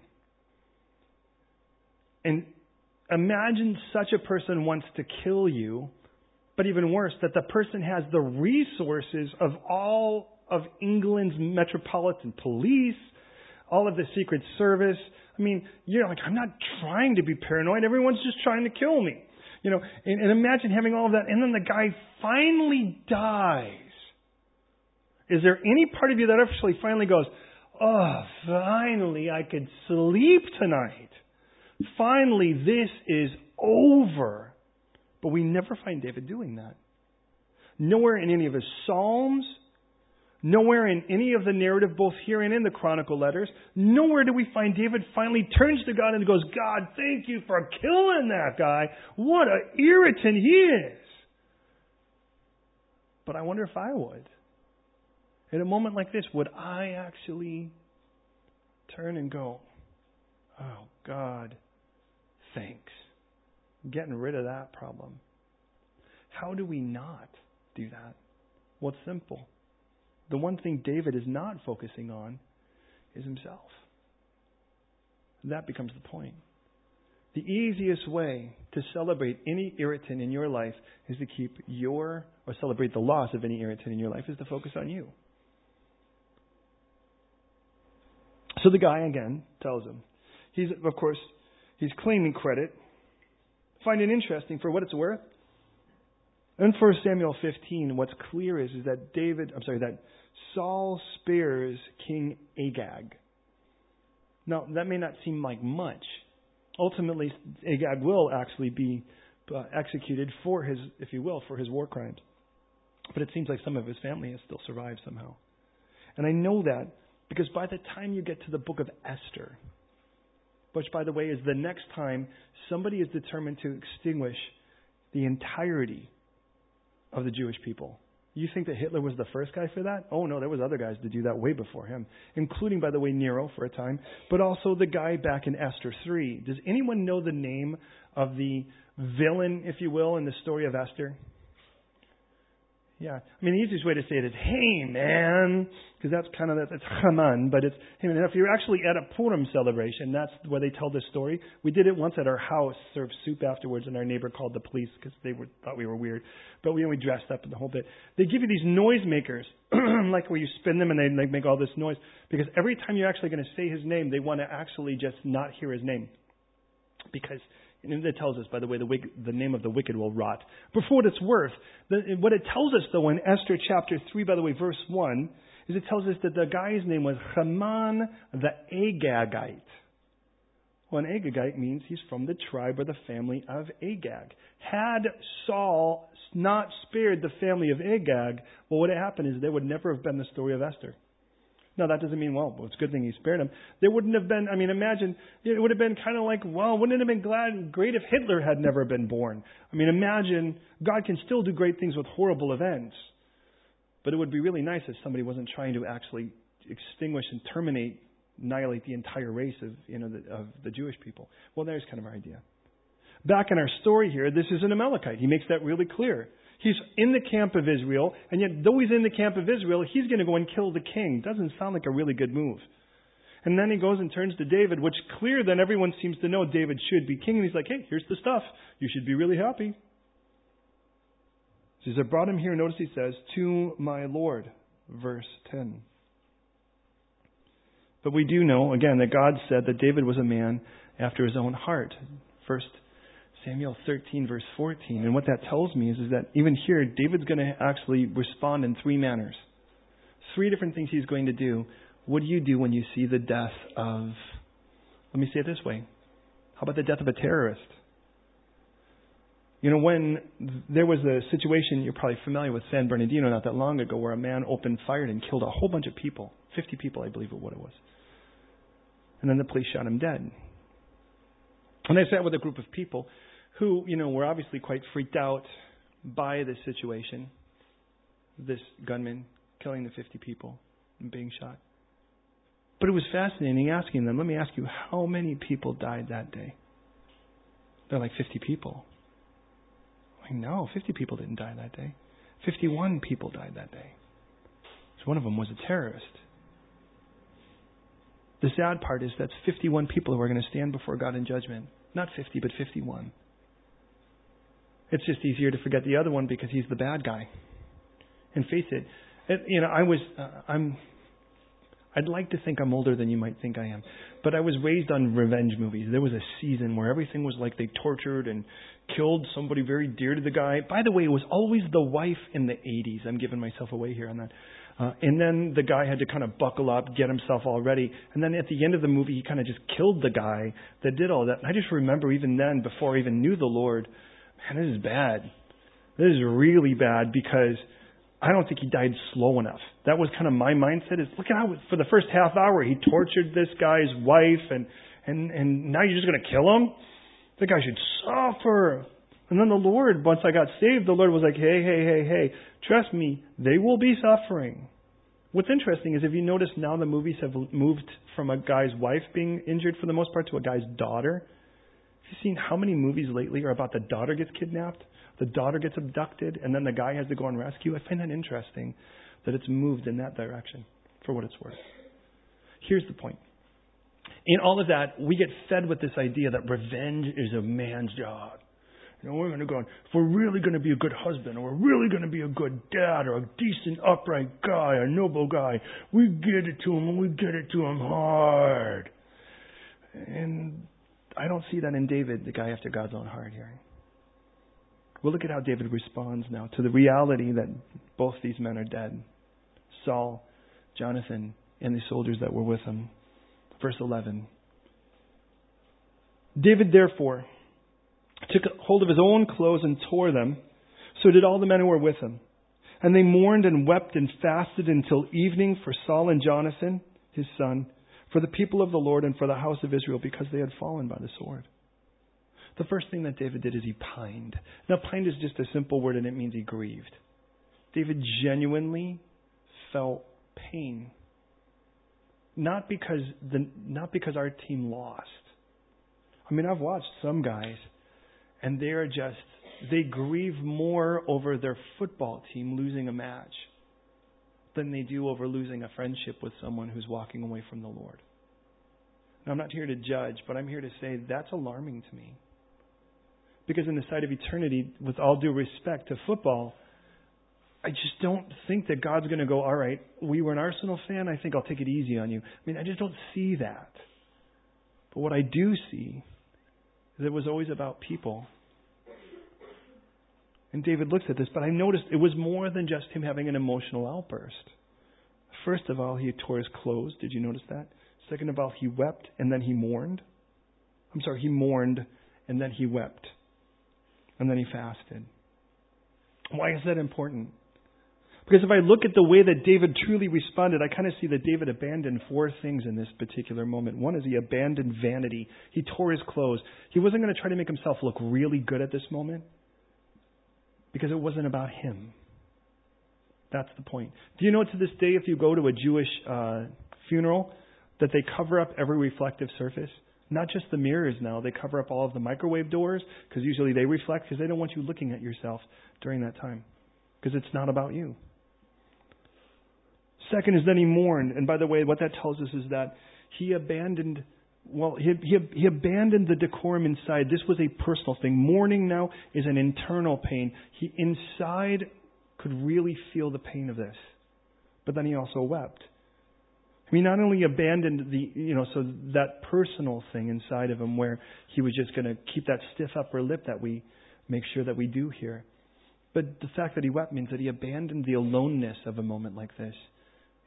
And imagine such a person wants to kill you, but even worse, that the person has the resources of all of England's metropolitan police, all of the Secret Service. I mean, you're like, I'm not trying to be paranoid. Everyone's just trying to kill me. You know, and, and imagine having all of that, and then the guy finally dies. Is there any part of you that actually finally goes, oh, finally I could sleep tonight? Finally, this is over. But we never find David doing that. Nowhere in any of his Psalms, Nowhere in any of the narrative, both here and in the Chronicle letters, nowhere do we find David finally turns to God and goes, God, thank you for killing that guy. What an irritant he is. But I wonder if I would. In a moment like this, would I actually turn and go, Oh, God, thanks. getting rid of that problem. How do we not do that? Well, it's simple the one thing David is not focusing on is himself. That becomes the point. The easiest way to celebrate any irritant in your life is to keep your, or celebrate the loss of any irritant in your life, is to focus on you. So the guy again tells him. He's, of course, he's claiming credit. Find it interesting for what it's worth. In 1 Samuel 15, what's clear is, is that David, I'm sorry, that Saul spares King Agag. Now, that may not seem like much. Ultimately, Agag will actually be uh, executed for his, if you will, for his war crimes. But it seems like some of his family has still survived somehow. And I know that because by the time you get to the book of Esther, which, by the way, is the next time somebody is determined to extinguish the entirety of the Jewish people. You think that Hitler was the first guy for that? Oh no, there was other guys to do that way before him, including, by the way, Nero for a time, but also the guy back in Esther 3. Does anyone know the name of the villain, if you will, in the story of Esther? Yeah. I mean, the easiest way to say it is, hey, man, because that's kind of, that's Haman, but it's, hey, man, if you're actually at a Purim celebration, that's where they tell this story. We did it once at our house, served soup afterwards, and our neighbor called the police because they were, thought we were weird. But we, we dressed up in the whole bit. They give you these noisemakers, like where you spin them and they like, make all this noise, because every time you're actually going to say his name, they want to actually just not hear his name. Because and it tells us, by the way, the, wicked, the name of the wicked will rot. But for what it's worth, the, what it tells us, though, in Esther chapter 3, by the way, verse 1, is it tells us that the guy's name was Haman the Agagite. Well, an Agagite means he's from the tribe or the family of Agag. Had Saul not spared the family of Agag, what would have happened is there would never have been the story of Esther. Now, that doesn't mean, well, it's a good thing he spared him. There wouldn't have been, I mean, imagine, it would have been kind of like, well, wouldn't it have been glad, great if Hitler had never been born? I mean, imagine, God can still do great things with horrible events. But it would be really nice if somebody wasn't trying to actually extinguish and terminate, annihilate the entire race of, you know, the, of the Jewish people. Well, there's kind of our idea. Back in our story here, this is an Amalekite. He makes that really clear. He's in the camp of Israel, and yet, though he's in the camp of Israel, he's going to go and kill the king. Doesn't sound like a really good move. And then he goes and turns to David, which clear then everyone seems to know David should be king. And he's like, hey, here's the stuff. You should be really happy. So I brought him here. Notice he says, to my Lord, verse 10. But we do know, again, that God said that David was a man after his own heart. First Samuel 13, verse 14. And what that tells me is, is that even here, David's going to actually respond in three manners. Three different things he's going to do. What do you do when you see the death of, let me say it this way. How about the death of a terrorist? You know, when there was a situation, you're probably familiar with San Bernardino not that long ago, where a man opened fire and killed a whole bunch of people. 50 people, I believe, what it was. And then the police shot him dead. And I sat with a group of people who, you know, were obviously quite freaked out by this situation. This gunman killing the 50 people and being shot. But it was fascinating asking them, let me ask you, how many people died that day? They're like 50 people. Like, no, 50 people didn't die that day. 51 people died that day. So one of them was a terrorist. The sad part is that's 51 people who are going to stand before God in judgment. Not 50, but 51. It's just easier to forget the other one because he's the bad guy. And face it, it you know, I was, uh, I'm, I'd like to think I'm older than you might think I am, but I was raised on revenge movies. There was a season where everything was like they tortured and killed somebody very dear to the guy. By the way, it was always the wife in the 80s. I'm giving myself away here on that. Uh, and then the guy had to kind of buckle up, get himself all ready. And then at the end of the movie, he kind of just killed the guy that did all that. And I just remember even then, before I even knew the Lord, man, this is bad. This is really bad because I don't think he died slow enough. That was kind of my mindset is look at how for the first half hour he tortured this guy's wife and and and now you're just gonna kill him? The guy should suffer. And then the Lord, once I got saved, the Lord was like, hey, hey, hey, hey, trust me, they will be suffering. What's interesting is if you notice now the movies have moved from a guy's wife being injured for the most part to a guy's daughter you seen how many movies lately are about the daughter gets kidnapped, the daughter gets abducted, and then the guy has to go and rescue? I find that interesting that it's moved in that direction, for what it's worth. Here's the point. In all of that, we get fed with this idea that revenge is a man's job. You know, we're going to go, on. if we're really going to be a good husband, or we're really going to be a good dad, or a decent, upright guy, a noble guy, we get it to him, and we get it to him hard. And I don't see that in David, the guy after God's own heart here. We'll look at how David responds now to the reality that both these men are dead Saul, Jonathan, and the soldiers that were with him. Verse 11. David, therefore, took hold of his own clothes and tore them. So did all the men who were with him. And they mourned and wept and fasted until evening for Saul and Jonathan, his son for the people of the Lord and for the house of Israel because they had fallen by the sword. The first thing that David did is he pined. Now, pined is just a simple word and it means he grieved. David genuinely felt pain. Not because the, not because our team lost. I mean, I've watched some guys and they are just they grieve more over their football team losing a match than they do over losing a friendship with someone who's walking away from the Lord. Now, I'm not here to judge, but I'm here to say that's alarming to me. Because in the sight of eternity, with all due respect to football, I just don't think that God's going to go, all right, we were an Arsenal fan, I think I'll take it easy on you. I mean, I just don't see that. But what I do see is it was always about people. And David looks at this, but I noticed it was more than just him having an emotional outburst. First of all, he tore his clothes. Did you notice that? Second of all, he wept and then he mourned. I'm sorry, he mourned and then he wept. And then he fasted. Why is that important? Because if I look at the way that David truly responded, I kind of see that David abandoned four things in this particular moment. One is he abandoned vanity. He tore his clothes. He wasn't going to try to make himself look really good at this moment because it wasn't about him. That's the point. Do you know to this day, if you go to a Jewish uh, funeral, that they cover up every reflective surface? Not just the mirrors now, they cover up all of the microwave doors because usually they reflect because they don't want you looking at yourself during that time because it's not about you. Second is then he mourned. And by the way, what that tells us is that he abandoned well, he, he, he abandoned the decorum inside. This was a personal thing. Mourning now is an internal pain. He inside could really feel the pain of this. But then he also wept. Mean, not only abandoned the, you know, so that personal thing inside of him where he was just going to keep that stiff upper lip that we make sure that we do here. But the fact that he wept means that he abandoned the aloneness of a moment like this.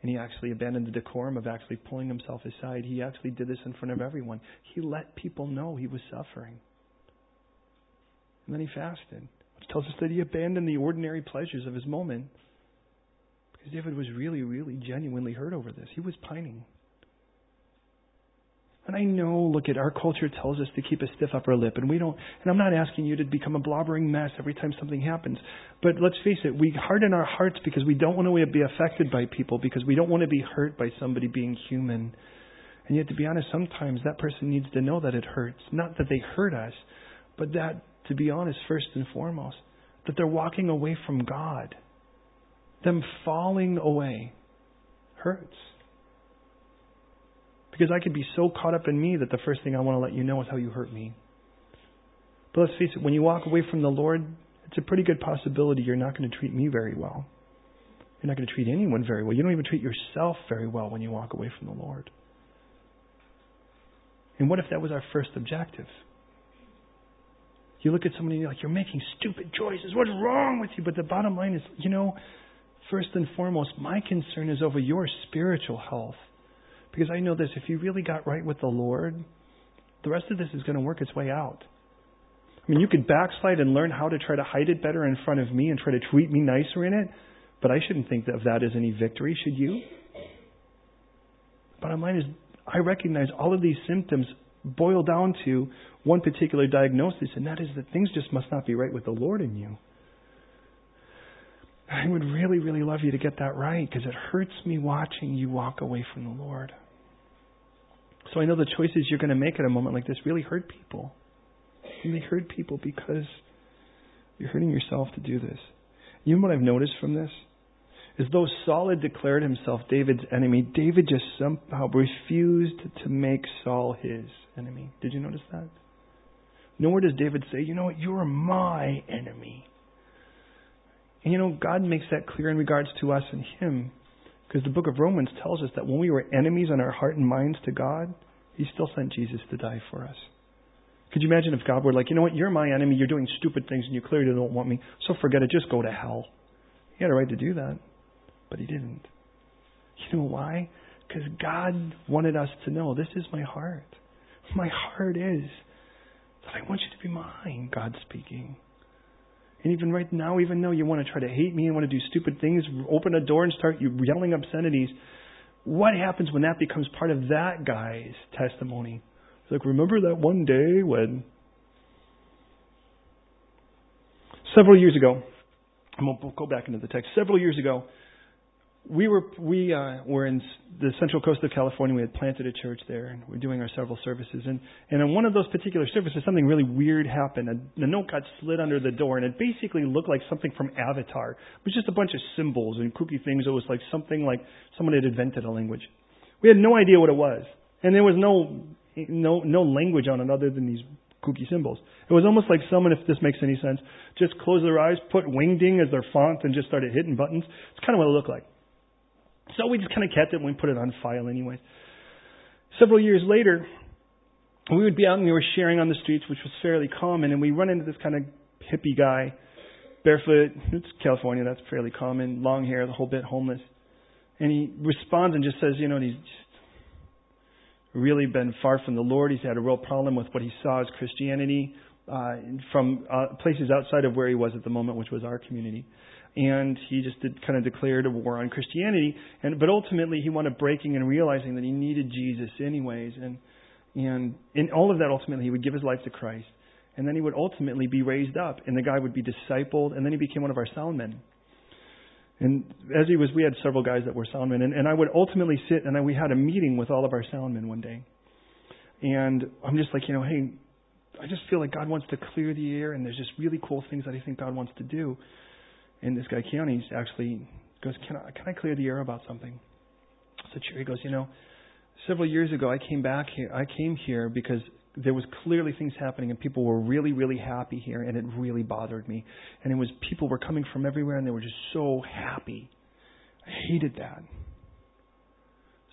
And he actually abandoned the decorum of actually pulling himself aside. He actually did this in front of everyone. He let people know he was suffering. And then he fasted, which tells us that he abandoned the ordinary pleasures of his moment. Because David was really, really genuinely hurt over this. He was pining. And I know, look at our culture tells us to keep a stiff upper lip, and we don't. And I'm not asking you to become a blobbering mess every time something happens. But let's face it, we harden our hearts because we don't want to be affected by people, because we don't want to be hurt by somebody being human. And yet, to be honest, sometimes that person needs to know that it hurts. Not that they hurt us, but that, to be honest, first and foremost, that they're walking away from God. Them falling away hurts. Because I could be so caught up in me that the first thing I want to let you know is how you hurt me. But let's face it, when you walk away from the Lord, it's a pretty good possibility you're not going to treat me very well. You're not going to treat anyone very well. You don't even treat yourself very well when you walk away from the Lord. And what if that was our first objective? You look at somebody and you're like, you're making stupid choices. What's wrong with you? But the bottom line is, you know, first and foremost, my concern is over your spiritual health. Because I know this if you really got right with the Lord, the rest of this is going to work its way out. I mean, you could backslide and learn how to try to hide it better in front of me and try to treat me nicer in it, but I shouldn't think of that as any victory, should you? Bottom line is, I recognize all of these symptoms boil down to one particular diagnosis, and that is that things just must not be right with the Lord in you. I would really, really love you to get that right because it hurts me watching you walk away from the Lord. So I know the choices you're going to make at a moment like this really hurt people. And they hurt people because you're hurting yourself to do this. You know what I've noticed from this? Is though Saul had declared himself David's enemy, David just somehow refused to make Saul his enemy. Did you notice that? Nowhere does David say, you know what, you're my enemy. And you know, God makes that clear in regards to us and Him. Because the book of Romans tells us that when we were enemies in our heart and minds to God, He still sent Jesus to die for us. Could you imagine if God were like, you know what, you're my enemy, you're doing stupid things, and you clearly don't want me, so forget it, just go to hell. He had a right to do that, but He didn't. You know why? Because God wanted us to know this is my heart. My heart is that I want you to be mine, God speaking. And even right now, even though you want to try to hate me and want to do stupid things, open a door and start yelling obscenities, what happens when that becomes part of that guy's testimony? It's like, remember that one day when. Several years ago, to go back into the text. Several years ago, we were we uh, were in the central coast of California. We had planted a church there, and we are doing our several services. And and in one of those particular services, something really weird happened. A, a note got slid under the door, and it basically looked like something from Avatar. It was just a bunch of symbols and kooky things. It was like something like someone had invented a language. We had no idea what it was, and there was no no no language on it other than these kooky symbols. It was almost like someone, if this makes any sense, just closed their eyes, put Wingding as their font, and just started hitting buttons. It's kind of what it looked like. So we just kind of kept it and we put it on file anyway. Several years later, we would be out and we were sharing on the streets, which was fairly common, and we run into this kind of hippie guy, barefoot. It's California, that's fairly common. Long hair, the whole bit, homeless. And he responds and just says, you know, he's really been far from the Lord. He's had a real problem with what he saw as Christianity uh, from uh, places outside of where he was at the moment, which was our community and he just did, kind of declared a war on Christianity. And but ultimately, he wound up breaking and realizing that he needed Jesus anyways. And and in all of that, ultimately, he would give his life to Christ, and then he would ultimately be raised up, and the guy would be discipled, and then he became one of our sound men. And as he was, we had several guys that were sound men, and, and I would ultimately sit, and I, we had a meeting with all of our sound men one day, and I'm just like, you know, hey, I just feel like God wants to clear the air, and there's just really cool things that I think God wants to do. And this guy Keone actually goes, "Can I can I clear the air about something?" So Cherry goes, "You know, several years ago I came back here. I came here because there was clearly things happening and people were really really happy here and it really bothered me. And it was people were coming from everywhere and they were just so happy. I hated that.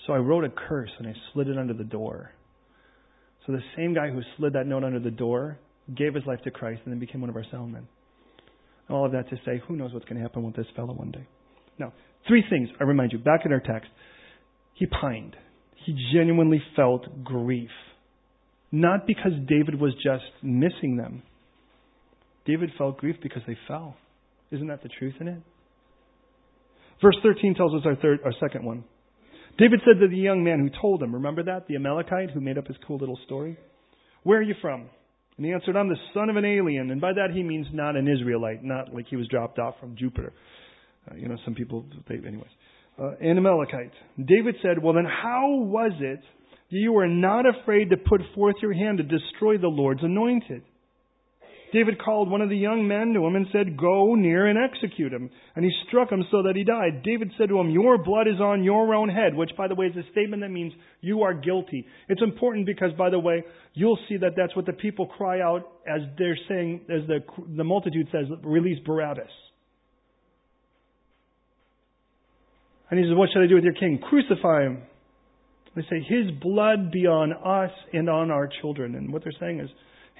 So I wrote a curse and I slid it under the door. So the same guy who slid that note under the door gave his life to Christ and then became one of our salesmen. All of that to say, who knows what's going to happen with this fellow one day. Now, three things I remind you. Back in our text, he pined. He genuinely felt grief. Not because David was just missing them. David felt grief because they fell. Isn't that the truth in it? Verse 13 tells us our third, our second one. David said to the young man who told him, remember that? The Amalekite who made up his cool little story? Where are you from? And he answered, I'm the son of an alien. And by that he means not an Israelite, not like he was dropped off from Jupiter. Uh, you know, some people, they, anyways. Uh, an Amalekite. David said, Well, then how was it that you were not afraid to put forth your hand to destroy the Lord's anointed? David called one of the young men to him and said, Go near and execute him. And he struck him so that he died. David said to him, Your blood is on your own head, which, by the way, is a statement that means you are guilty. It's important because, by the way, you'll see that that's what the people cry out as they're saying, as the, the multitude says, Release Barabbas. And he says, What should I do with your king? Crucify him. They say, His blood be on us and on our children. And what they're saying is,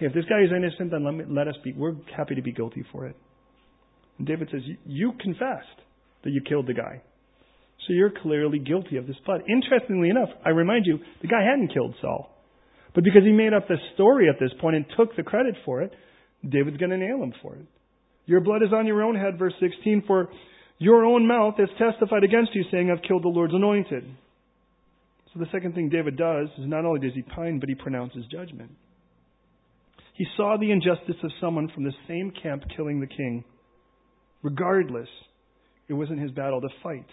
Hey, if this guy is innocent, then let, me, let us be. We're happy to be guilty for it. And David says, You confessed that you killed the guy. So you're clearly guilty of this blood. Interestingly enough, I remind you, the guy hadn't killed Saul. But because he made up the story at this point and took the credit for it, David's going to nail him for it. Your blood is on your own head, verse 16, for your own mouth has testified against you, saying, I've killed the Lord's anointed. So the second thing David does is not only does he pine, but he pronounces judgment. He saw the injustice of someone from the same camp killing the king. Regardless, it wasn't his battle to fight.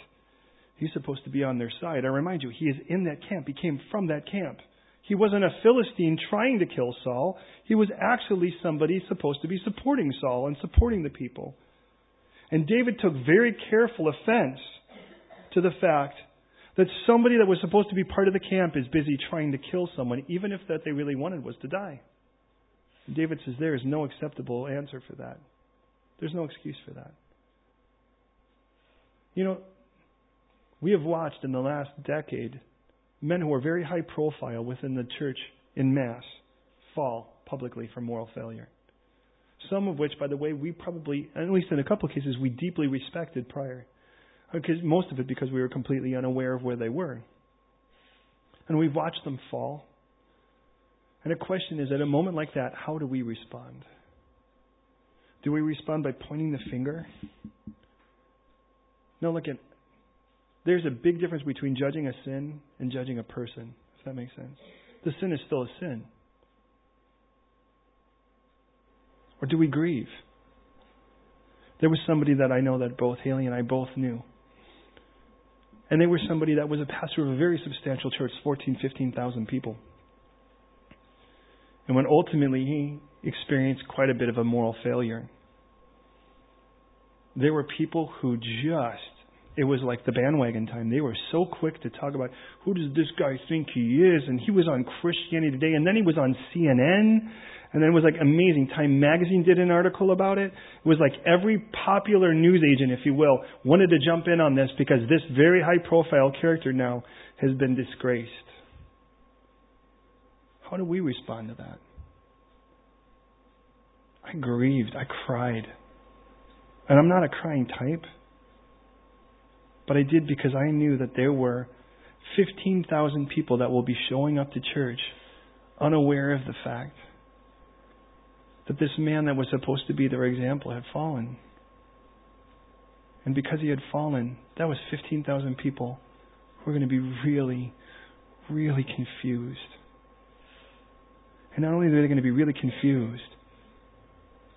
He's supposed to be on their side. I remind you, he is in that camp. He came from that camp. He wasn't a Philistine trying to kill Saul. He was actually somebody supposed to be supporting Saul and supporting the people. And David took very careful offense to the fact that somebody that was supposed to be part of the camp is busy trying to kill someone, even if that they really wanted was to die. David says there is no acceptable answer for that. There's no excuse for that. You know, we have watched in the last decade men who are very high profile within the church in mass fall publicly for moral failure. Some of which, by the way, we probably, at least in a couple of cases, we deeply respected prior. Because most of it because we were completely unaware of where they were. And we've watched them fall. And the question is, at a moment like that, how do we respond? Do we respond by pointing the finger? No, look at there's a big difference between judging a sin and judging a person, if that makes sense. The sin is still a sin. Or do we grieve? There was somebody that I know that both Haley and I both knew. And they were somebody that was a pastor of a very substantial church, 14, 15,000 people. And when ultimately he experienced quite a bit of a moral failure, there were people who just, it was like the bandwagon time. They were so quick to talk about who does this guy think he is? And he was on Christianity Today, and then he was on CNN, and then it was like amazing. Time Magazine did an article about it. It was like every popular news agent, if you will, wanted to jump in on this because this very high profile character now has been disgraced. How do we respond to that? I grieved. I cried. And I'm not a crying type. But I did because I knew that there were 15,000 people that will be showing up to church unaware of the fact that this man that was supposed to be their example had fallen. And because he had fallen, that was 15,000 people who were going to be really, really confused. And not only were they going to be really confused,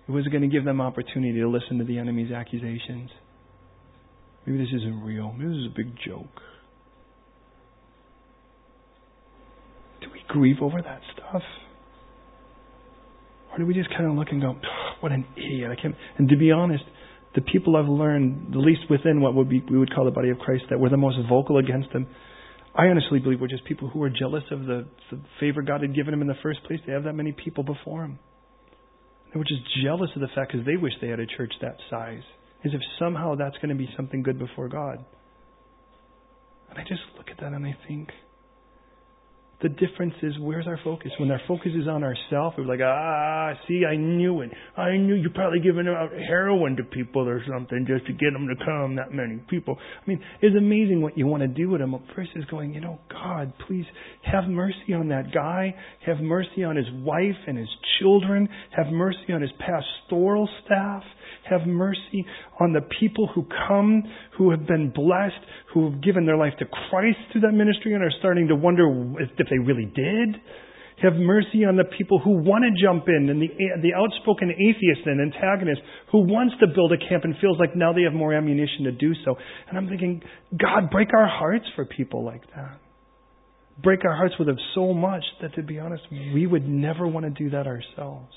it was going to give them opportunity to listen to the enemy's accusations. Maybe this isn't real. Maybe this is a big joke. Do we grieve over that stuff? Or do we just kind of look and go, what an idiot. I can't. And to be honest, the people I've learned, the least within what would be, we would call the body of Christ, that were the most vocal against them, I honestly believe were just people who were jealous of the, the favor God had given them in the first place. They have that many people before them. They were just jealous of the fact because they wish they had a church that size, as if somehow that's going to be something good before God. And I just look at that and I think, the difference is where's our focus? When our focus is on ourselves, we're like, ah, see, I knew it. I knew you're probably giving out heroin to people or something just to get them to come, that many people. I mean, it's amazing what you want to do with them. Versus going, you know, God, please have mercy on that guy. Have mercy on his wife and his children. Have mercy on his pastoral staff. Have mercy on the people who come, who have been blessed, who have given their life to Christ through that ministry and are starting to wonder if, they really did. Have mercy on the people who want to jump in and the, the outspoken atheist and antagonist who wants to build a camp and feels like now they have more ammunition to do so. And I'm thinking, God, break our hearts for people like that. Break our hearts with them so much that, to be honest, we would never want to do that ourselves.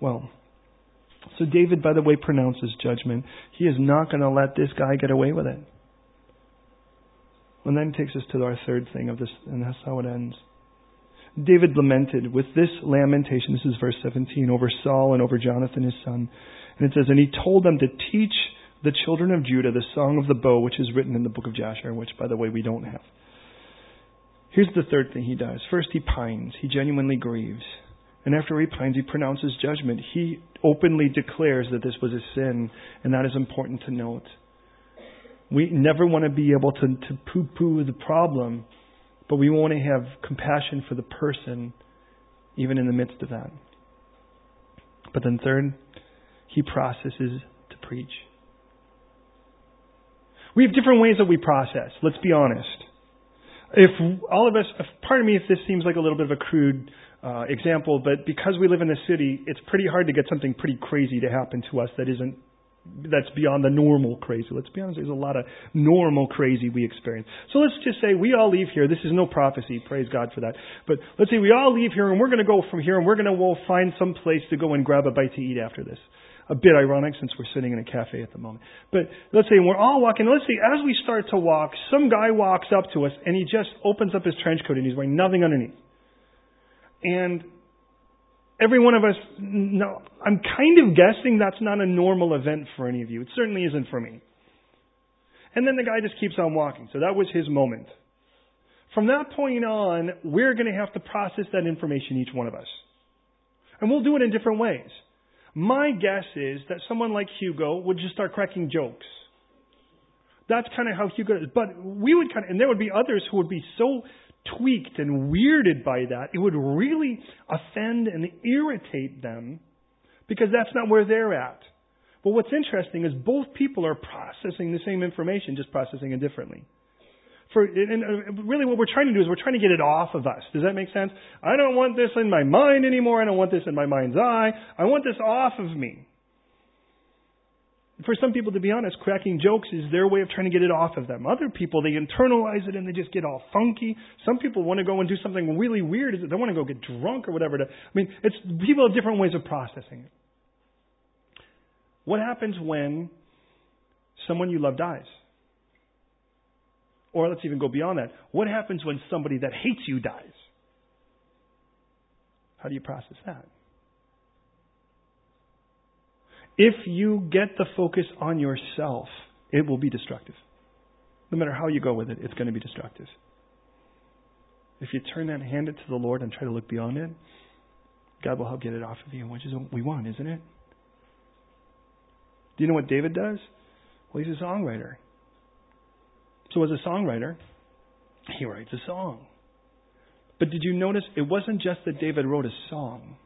Well, so David, by the way, pronounces judgment. He is not going to let this guy get away with it. And then takes us to our third thing of this, and that's how it ends. David lamented with this lamentation, this is verse 17, over Saul and over Jonathan his son. And it says, And he told them to teach the children of Judah the song of the bow, which is written in the book of Jasher, which, by the way, we don't have. Here's the third thing he does. First, he pines. He genuinely grieves. And after he pines, he pronounces judgment. He openly declares that this was a sin, and that is important to note. We never want to be able to, to poo poo the problem, but we want to have compassion for the person, even in the midst of that. But then, third, he processes to preach. We have different ways that we process, let's be honest. If all of us, pardon me if this seems like a little bit of a crude uh, example, but because we live in the city, it's pretty hard to get something pretty crazy to happen to us that isn't that's beyond the normal crazy. Let's be honest, there's a lot of normal crazy we experience. So let's just say we all leave here. This is no prophecy, praise God for that. But let's say we all leave here and we're going to go from here and we're going to go find some place to go and grab a bite to eat after this. A bit ironic since we're sitting in a cafe at the moment. But let's say we're all walking. Let's say as we start to walk, some guy walks up to us and he just opens up his trench coat and he's wearing nothing underneath. And every one of us, no, I'm kind of guessing that's not a normal event for any of you. It certainly isn't for me. And then the guy just keeps on walking. So that was his moment. From that point on, we're going to have to process that information, each one of us. And we'll do it in different ways. My guess is that someone like Hugo would just start cracking jokes. That's kind of how Hugo is. But we would kind of, and there would be others who would be so tweaked and weirded by that, it would really offend and irritate them because that's not where they're at. But what's interesting is both people are processing the same information, just processing it differently. For, and really what we're trying to do is we're trying to get it off of us. Does that make sense? I don't want this in my mind anymore. I don't want this in my mind's eye. I want this off of me. For some people, to be honest, cracking jokes is their way of trying to get it off of them. Other people, they internalize it and they just get all funky. Some people want to go and do something really weird. They want to go get drunk or whatever. To, I mean, it's people have different ways of processing it. What happens when someone you love dies? Or let's even go beyond that. What happens when somebody that hates you dies? How do you process that? If you get the focus on yourself, it will be destructive. No matter how you go with it, it's going to be destructive. If you turn that and hand it to the Lord and try to look beyond it, God will help get it off of you, which is what we want, isn't it? Do you know what David does? Well, he's a songwriter. So, as a songwriter, he writes a song. But did you notice it wasn't just that David wrote a song?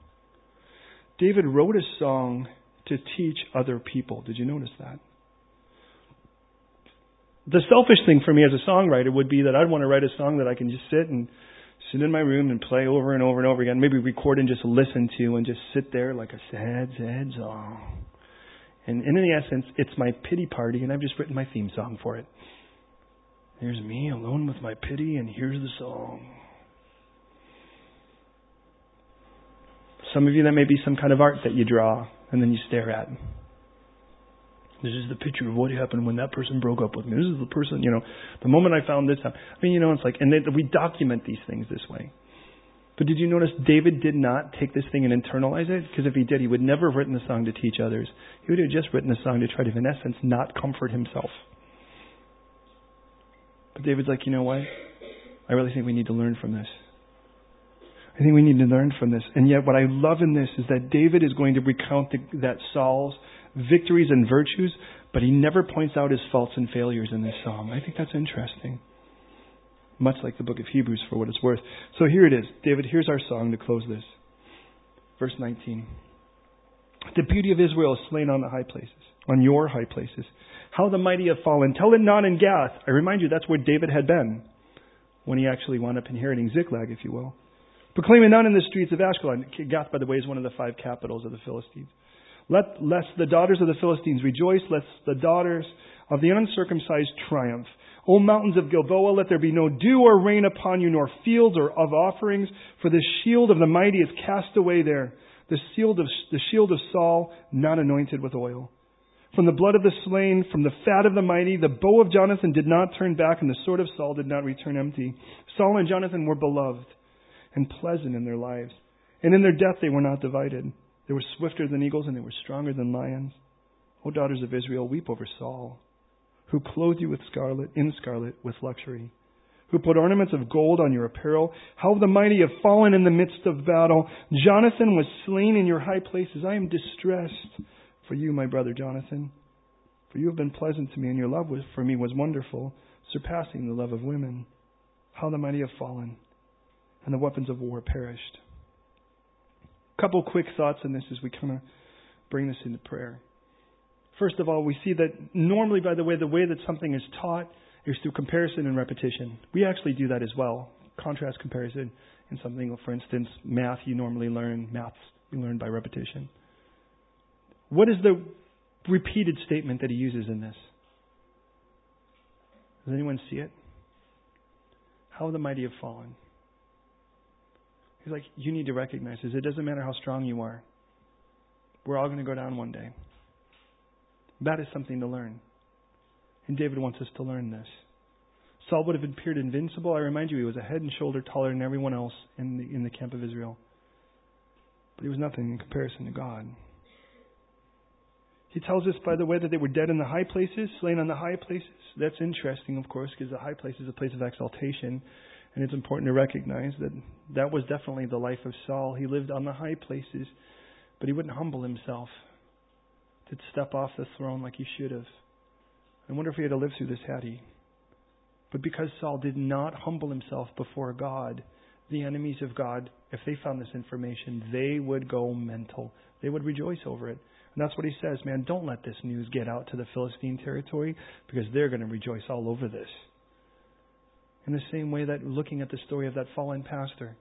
David wrote a song to teach other people. Did you notice that? The selfish thing for me as a songwriter would be that I'd want to write a song that I can just sit and sit in my room and play over and over and over again, maybe record and just listen to and just sit there like a sad, sad song. And in the essence, it's my pity party, and I've just written my theme song for it. Here's me alone with my pity, and here's the song. Some of you, that may be some kind of art that you draw and then you stare at. This is the picture of what happened when that person broke up with me. This is the person, you know, the moment I found this out. I mean, you know, it's like, and they, we document these things this way. But did you notice David did not take this thing and internalize it? Because if he did, he would never have written the song to teach others. He would have just written the song to try to, in essence, not comfort himself. But David's like, you know what? I really think we need to learn from this. I think we need to learn from this. And yet, what I love in this is that David is going to recount the, that Saul's victories and virtues, but he never points out his faults and failures in this psalm. I think that's interesting. Much like the book of Hebrews, for what it's worth. So here it is. David, here's our song to close this. Verse 19. The beauty of Israel is slain on the high places, on your high places. How the mighty have fallen. Tell it not in Gath. I remind you, that's where David had been when he actually wound up inheriting Ziklag, if you will. Proclaim not in the streets of Ashkelon. Gath, by the way, is one of the five capitals of the Philistines. Let lest the daughters of the Philistines rejoice, lest the daughters of the uncircumcised triumph. O mountains of Gilboa, let there be no dew or rain upon you, nor fields or of offerings, for the shield of the mighty is cast away there. The shield of, the shield of Saul, not anointed with oil. From the blood of the slain, from the fat of the mighty, the bow of Jonathan did not turn back, and the sword of Saul did not return empty. Saul and Jonathan were beloved and pleasant in their lives. And in their death they were not divided. They were swifter than eagles and they were stronger than lions. O daughters of Israel, weep over Saul, who clothed you with scarlet, in scarlet, with luxury, who put ornaments of gold on your apparel. How the mighty have fallen in the midst of battle. Jonathan was slain in your high places. I am distressed for you, my brother Jonathan. For you have been pleasant to me, and your love for me was wonderful, surpassing the love of women. How the mighty have fallen and the weapons of war perished. A couple quick thoughts on this as we kind of bring this into prayer. First of all, we see that normally, by the way, the way that something is taught is through comparison and repetition. We actually do that as well. Contrast comparison in something, for instance, math you normally learn, math you learn by repetition. What is the repeated statement that he uses in this? Does anyone see it? How the mighty have fallen. He's like, you need to recognize this. It doesn't matter how strong you are. We're all going to go down one day. That is something to learn. And David wants us to learn this. Saul would have appeared invincible. I remind you, he was a head and shoulder taller than everyone else in the, in the camp of Israel. But he was nothing in comparison to God. He tells us, by the way, that they were dead in the high places, slain on the high places. That's interesting, of course, because the high place is a place of exaltation. And it's important to recognize that that was definitely the life of Saul. He lived on the high places, but he wouldn't humble himself to step off the throne like he should have. I wonder if he had to live through this, had he? But because Saul did not humble himself before God, the enemies of God, if they found this information, they would go mental. They would rejoice over it. And that's what he says, man, don't let this news get out to the Philistine territory because they're going to rejoice all over this. In the same way that looking at the story of that fallen pastor,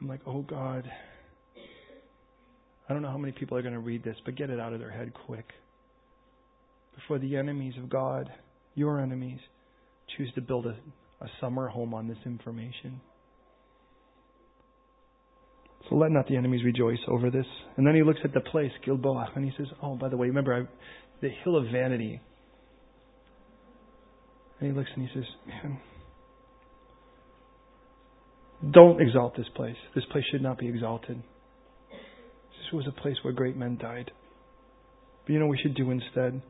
I'm like, oh God. I don't know how many people are going to read this, but get it out of their head quick. before the enemies of God, your enemies, choose to build a, a summer home on this information. So let not the enemies rejoice over this. And then he looks at the place, Gilboa, and he says, Oh, by the way, remember I, the hill of vanity. And he looks and he says, Man, don't exalt this place. This place should not be exalted. This was a place where great men died. But you know what we should do instead?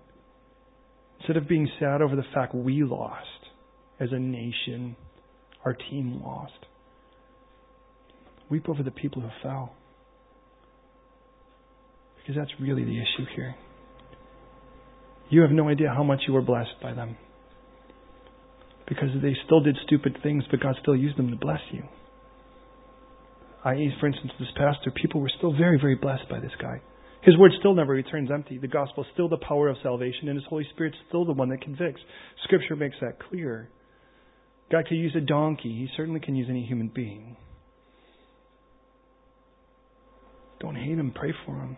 Instead of being sad over the fact we lost as a nation, our team lost, weep over the people who fell. Because that's really the issue here. You have no idea how much you were blessed by them. Because they still did stupid things, but God still used them to bless you. I.e., for instance, this pastor, people were still very, very blessed by this guy. His word still never returns empty. The gospel is still the power of salvation, and His Holy Spirit is still the one that convicts. Scripture makes that clear. God could use a donkey. He certainly can use any human being. Don't hate them. Pray for them.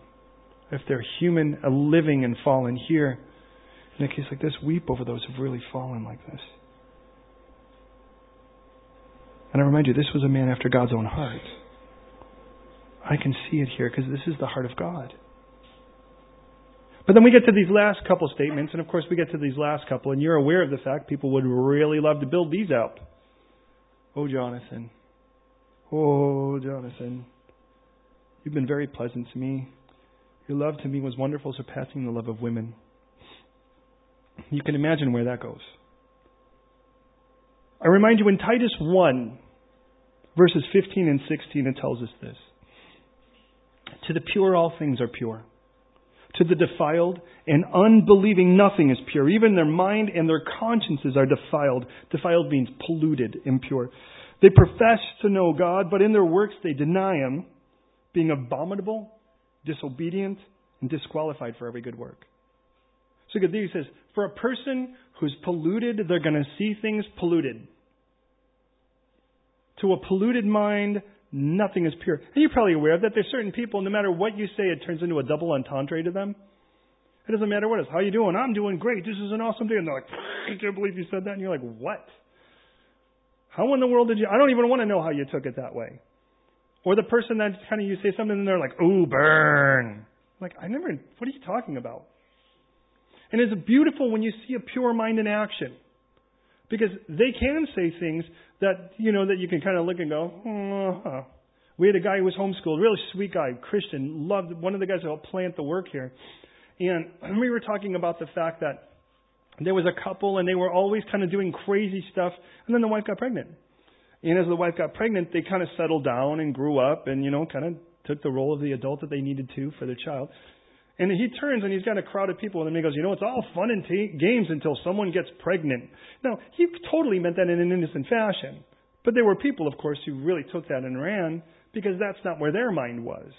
If they're human, living and fallen here, in a case like this, weep over those who've really fallen like this. And I remind you, this was a man after God's own heart. I can see it here because this is the heart of God. But then we get to these last couple statements, and of course we get to these last couple, and you're aware of the fact people would really love to build these out. Oh, Jonathan. Oh, Jonathan. You've been very pleasant to me. Your love to me was wonderful, surpassing the love of women. You can imagine where that goes. I remind you in Titus 1, verses 15 and 16, it tells us this. To the pure, all things are pure. To the defiled and unbelieving, nothing is pure. Even their mind and their consciences are defiled. Defiled means polluted, impure. They profess to know God, but in their works they deny Him, being abominable, disobedient, and disqualified for every good work. So these. He says, for a person who's polluted, they're going to see things polluted. To a polluted mind, Nothing is pure. And you're probably aware of that there's certain people, no matter what you say, it turns into a double entendre to them. It doesn't matter what it is. How you doing? I'm doing great. This is an awesome day. And they're like, I can't believe you said that. And you're like, what? How in the world did you? I don't even want to know how you took it that way. Or the person that kind of you say something and they're like, ooh, burn. Like, I never, what are you talking about? And it's beautiful when you see a pure mind in action. Because they can say things that, you know, that you can kind of look and go, oh, We had a guy who was homeschooled, really sweet guy, Christian, loved, one of the guys who helped plant the work here. And we were talking about the fact that there was a couple and they were always kind of doing crazy stuff, and then the wife got pregnant. And as the wife got pregnant, they kind of settled down and grew up and, you know, kind of took the role of the adult that they needed to for their child. And he turns and he's got a crowd of people, and then he goes, You know, it's all fun and t- games until someone gets pregnant. Now, he totally meant that in an innocent fashion. But there were people, of course, who really took that and ran because that's not where their mind was.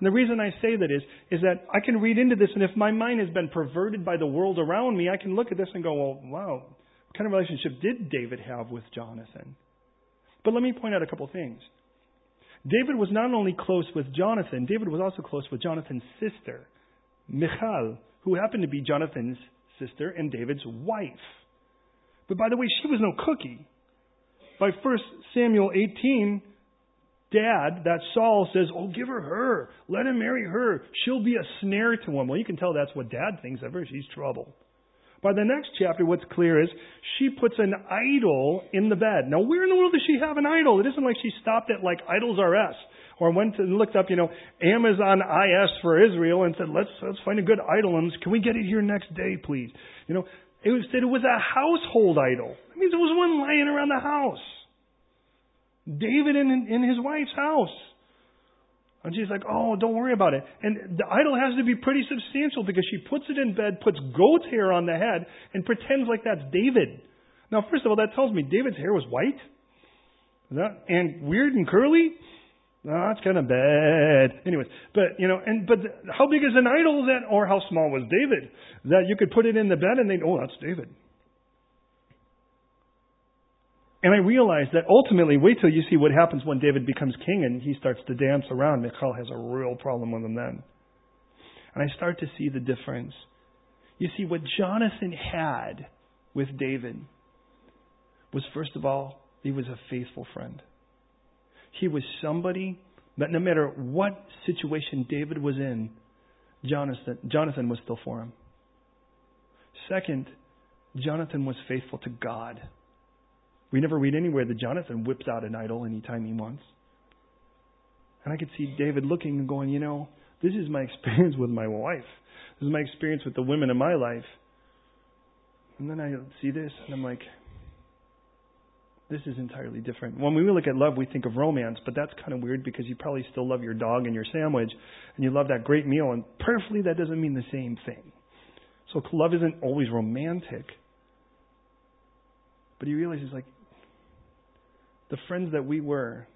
And the reason I say that is, is that I can read into this, and if my mind has been perverted by the world around me, I can look at this and go, Well, wow, what kind of relationship did David have with Jonathan? But let me point out a couple things. David was not only close with Jonathan, David was also close with Jonathan's sister. Michal, who happened to be Jonathan's sister and David's wife. But by the way, she was no cookie. By 1 Samuel 18, dad, that Saul says, Oh, give her her. Let him marry her. She'll be a snare to him. Well, you can tell that's what dad thinks of her. She's trouble. By the next chapter, what's clear is she puts an idol in the bed. Now, where in the world does she have an idol? It isn't like she stopped at like Idols R Us or went and looked up, you know, Amazon IS for Israel and said, let's, let's find a good idol and can we get it here next day, please? You know, it was it was a household idol. That means there was one lying around the house. David in, in his wife's house. And she's like, oh, don't worry about it. And the idol has to be pretty substantial because she puts it in bed, puts goat's hair on the head, and pretends like that's David. Now, first of all, that tells me David's hair was white. And weird and curly. No, that's kind of bad. Anyways, but you know, and but how big is an idol that, or how small was David that you could put it in the bed and they, oh, that's David. And I realized that ultimately, wait till you see what happens when David becomes king and he starts to dance around. Michal has a real problem with him then. And I start to see the difference. You see, what Jonathan had with David was, first of all, he was a faithful friend. He was somebody that no matter what situation David was in, Jonathan, Jonathan was still for him. Second, Jonathan was faithful to God. We never read anywhere that Jonathan whips out an idol anytime he wants. And I could see David looking and going, you know, this is my experience with my wife. This is my experience with the women in my life. And then I see this and I'm like, this is entirely different. When we look at love, we think of romance, but that's kind of weird because you probably still love your dog and your sandwich and you love that great meal. And prayerfully, that doesn't mean the same thing. So love isn't always romantic. But he realizes, like, the friends that we were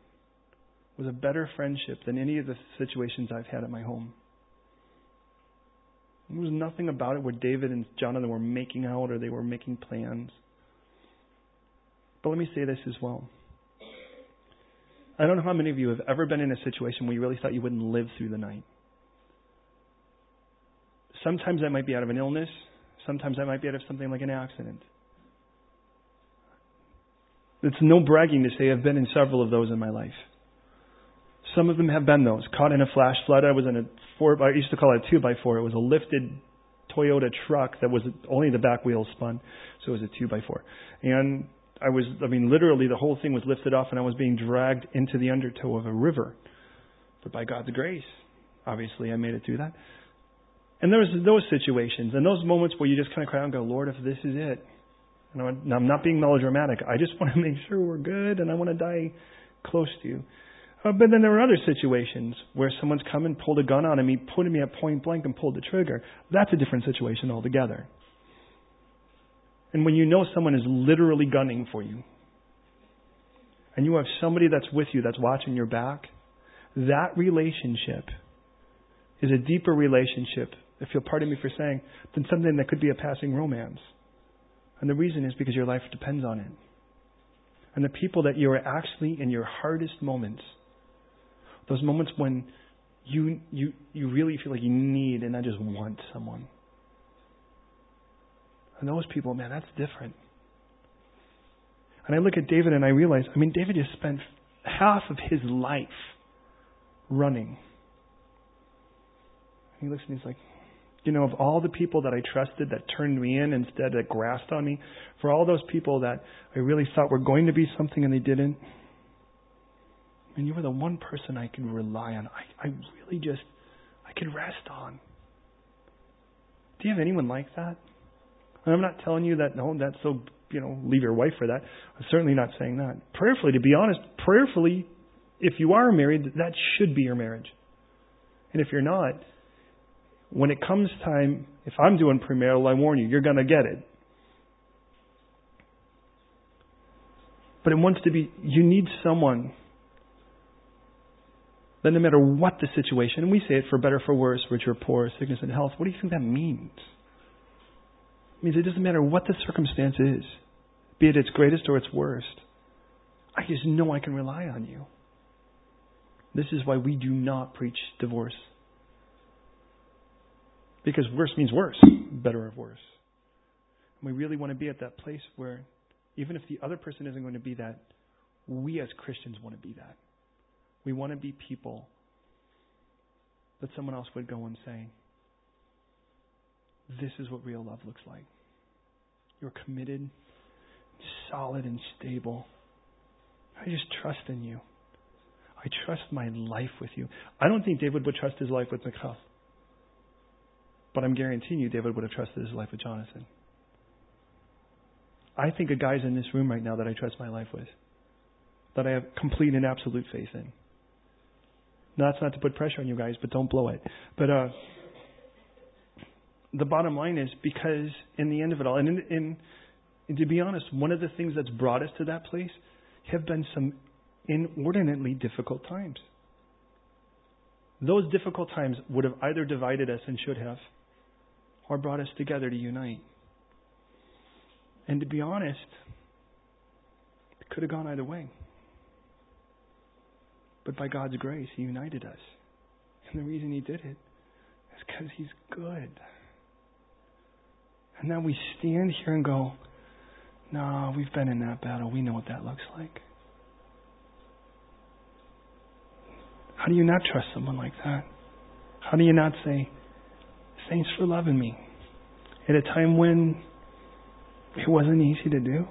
was a better friendship than any of the situations I've had at my home. There was nothing about it where David and Jonathan were making out or they were making plans. But let me say this as well. I don't know how many of you have ever been in a situation where you really thought you wouldn't live through the night. Sometimes that might be out of an illness. Sometimes that might be out of something like an accident. It's no bragging to say I've been in several of those in my life. Some of them have been those. Caught in a flash flood. I was in a four. I used to call it a two by four. It was a lifted Toyota truck that was only the back wheels spun, so it was a two by four. And I was, I mean, literally the whole thing was lifted off, and I was being dragged into the undertow of a river. But by God's grace, obviously, I made it through that. And there was those situations and those moments where you just kind of cry out and go, Lord, if this is it, and I'm not being melodramatic. I just want to make sure we're good, and I want to die close to you. Uh, but then there are other situations where someone's come and pulled a gun on me, put me at point blank, and pulled the trigger. That's a different situation altogether. And when you know someone is literally gunning for you, and you have somebody that's with you that's watching your back, that relationship is a deeper relationship, if you'll pardon me for saying, than something that could be a passing romance. And the reason is because your life depends on it. And the people that you are actually in your hardest moments, those moments when you, you, you really feel like you need and I just want someone. And those people, man, that's different. And I look at David and I realize, I mean, David just spent half of his life running. And he looks and he's like, you know, of all the people that I trusted that turned me in instead that grasped on me, for all those people that I really thought were going to be something and they didn't, mean, you were the one person I could rely on. I, I really just, I could rest on. Do you have anyone like that? And I'm not telling you that, no, that's so, you know, leave your wife for that. I'm certainly not saying that. Prayerfully, to be honest, prayerfully, if you are married, that should be your marriage. And if you're not, when it comes time, if I'm doing premarital, I warn you, you're going to get it. But it wants to be, you need someone that no matter what the situation, and we say it for better, for worse, rich or poor, sickness and health, what do you think that means? It means it doesn't matter what the circumstance is, be it its greatest or its worst. I just know I can rely on you. This is why we do not preach divorce. Because worse means worse, better or worse. And we really want to be at that place where, even if the other person isn't going to be that, we as Christians want to be that. We want to be people that someone else would go and say, This is what real love looks like. You're committed, solid, and stable. I just trust in you. I trust my life with you. I don't think David would trust his life with Michal. But I'm guaranteeing you, David would have trusted his life with Jonathan. I think of guys in this room right now that I trust my life with, that I have complete and absolute faith in. Now, that's not to put pressure on you guys, but don't blow it. But uh, the bottom line is because in the end of it all, and, in, in, and to be honest, one of the things that's brought us to that place have been some inordinately difficult times. Those difficult times would have either divided us and should have, or brought us together to unite. And to be honest, it could have gone either way. But by God's grace, He united us. And the reason He did it is because He's good. And then we stand here and go, no, we've been in that battle. We know what that looks like. How do you not trust someone like that? How do you not say, Thanks for loving me? At a time when it wasn't easy to do.